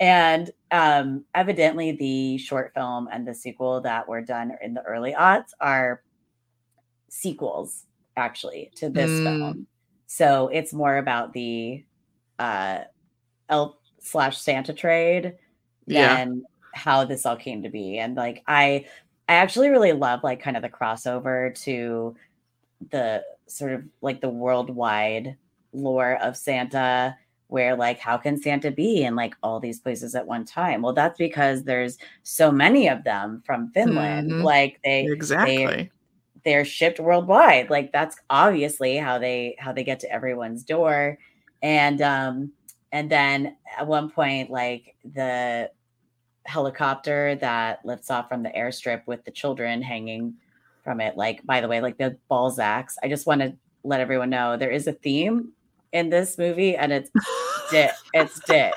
and um evidently the short film and the sequel that were done in the early aughts are sequels actually to this Mm. film so it's more about the uh elf slash santa trade yeah. than how this all came to be and like i i actually really love like kind of the crossover to the sort of like the worldwide lore of santa where like how can santa be in like all these places at one time well that's because there's so many of them from finland Mhm. like they exactly. They're shipped worldwide. Like that's obviously how they how they get to everyone's door. And um and then at one point like the helicopter that lifts off from the airstrip with the children hanging from it like by the way like the balzacs i just want to let everyone know there is a theme in this movie and it's dick. It's dick.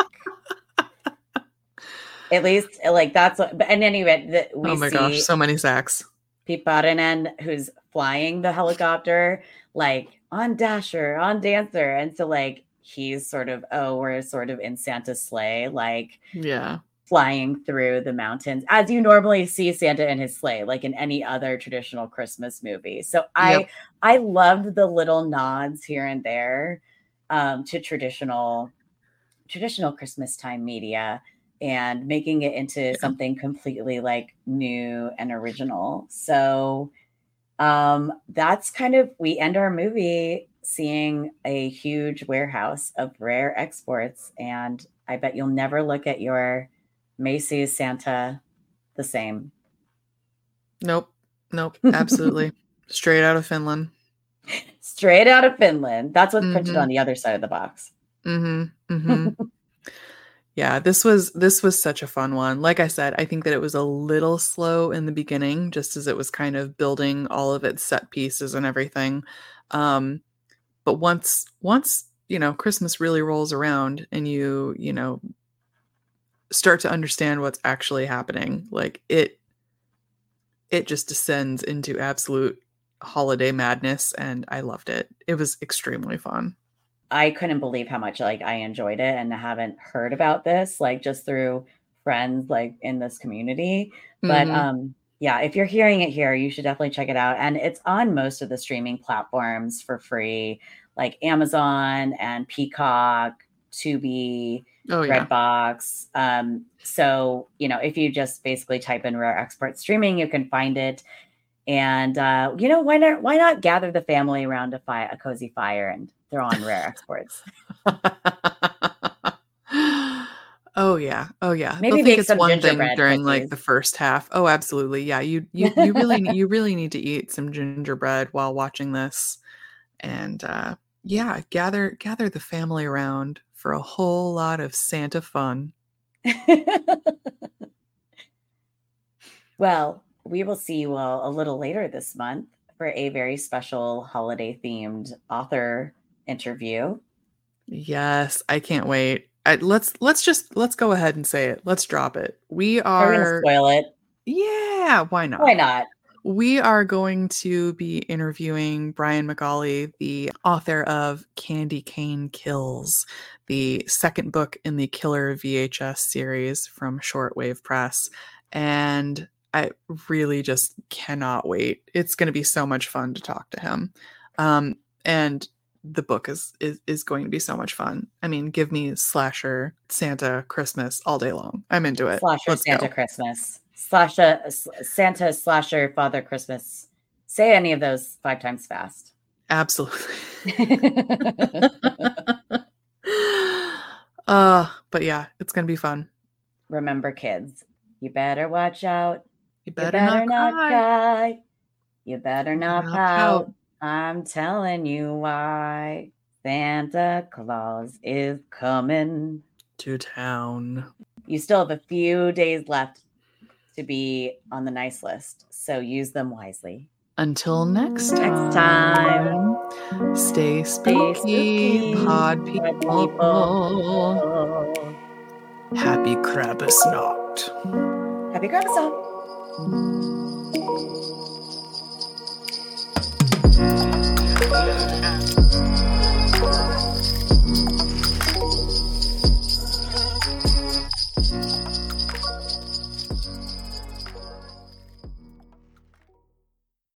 At least like that's what but in any event that we oh my see gosh, so many sacks. Piiparinen, who's flying the helicopter, like on Dasher, on Dancer. And so, like, he's sort of, oh, we're sort of in Santa's sleigh, like Yeah. flying through the mountains as you normally see Santa in his sleigh, like in any other traditional Christmas movie. So I Yep. I loved the little nods here and there um, to traditional traditional Christmas time media and making it into something completely like new and original. So um that's kind of we end our movie seeing a huge warehouse of rare exports and I bet you'll never look at your Macy's Santa the same. Nope. Nope. Absolutely. Straight out of Finland. Straight out of Finland. That's what's printed Mhm. on the other side of the box. Mm-hmm. Mm-hmm. yeah, this was this was such a fun one. Like I said, I think that it was a little slow in the beginning, just as it was kind of building all of its set pieces and everything. Um, but once once you know Christmas really rolls around and you you know start to understand what's actually happening, like it it just descends into absolute holiday madness, and I loved it. It was extremely fun. I couldn't believe how much like I enjoyed it and haven't heard about this like just through friends like in this community. But Mhm. um yeah, if you're hearing it here, you should definitely check it out. And it's on most of the streaming platforms for free, like Amazon and Peacock, Tubi, oh yeah. Redbox. Um, so you know, if you just basically type in rare export streaming, you can find it. And uh, you know, why not why not gather the family around a fire a cozy fire and throw on rare exports? oh yeah. Oh yeah. Maybe They'll think it's one thing during like the first half. Oh absolutely. Yeah you you, you really you really need to eat some gingerbread while watching this. And uh yeah gather gather the family around for a whole lot of santa fun. Well, we will see you all a little later this month for a very special holiday themed author interview. Yes, I can't wait. I, let's let's just let's go ahead and say it. Let's drop it. We are, are spoil it. Yeah, why not? Why not? We are going to be interviewing Brian McAuley, the author of Candy Cane Kills, the second book in the Killer VHS series from Shortwave Press. And I really just cannot wait. It's going to be so much fun to talk to him. Um, and the book is, is is going to be so much fun. I mean, give me slasher Santa Christmas all day long. I'm into it. Slasher Let's Santa go. Christmas. Slasher Santa slasher Father Christmas. Say any of those five times fast. Absolutely. uh, but yeah, it's gonna be fun. Remember, kids, you better watch out. You better, you better not, not cry. cry. You better not, not pout. pout. I'm telling you why. Santa Claus is coming to town. You still have a few days left to be on the nice list, so use them wisely. Until next time. Next time. Stay spooky, Stay spooky pod people. people. Happy Krampus. Happy Krampus Nacht.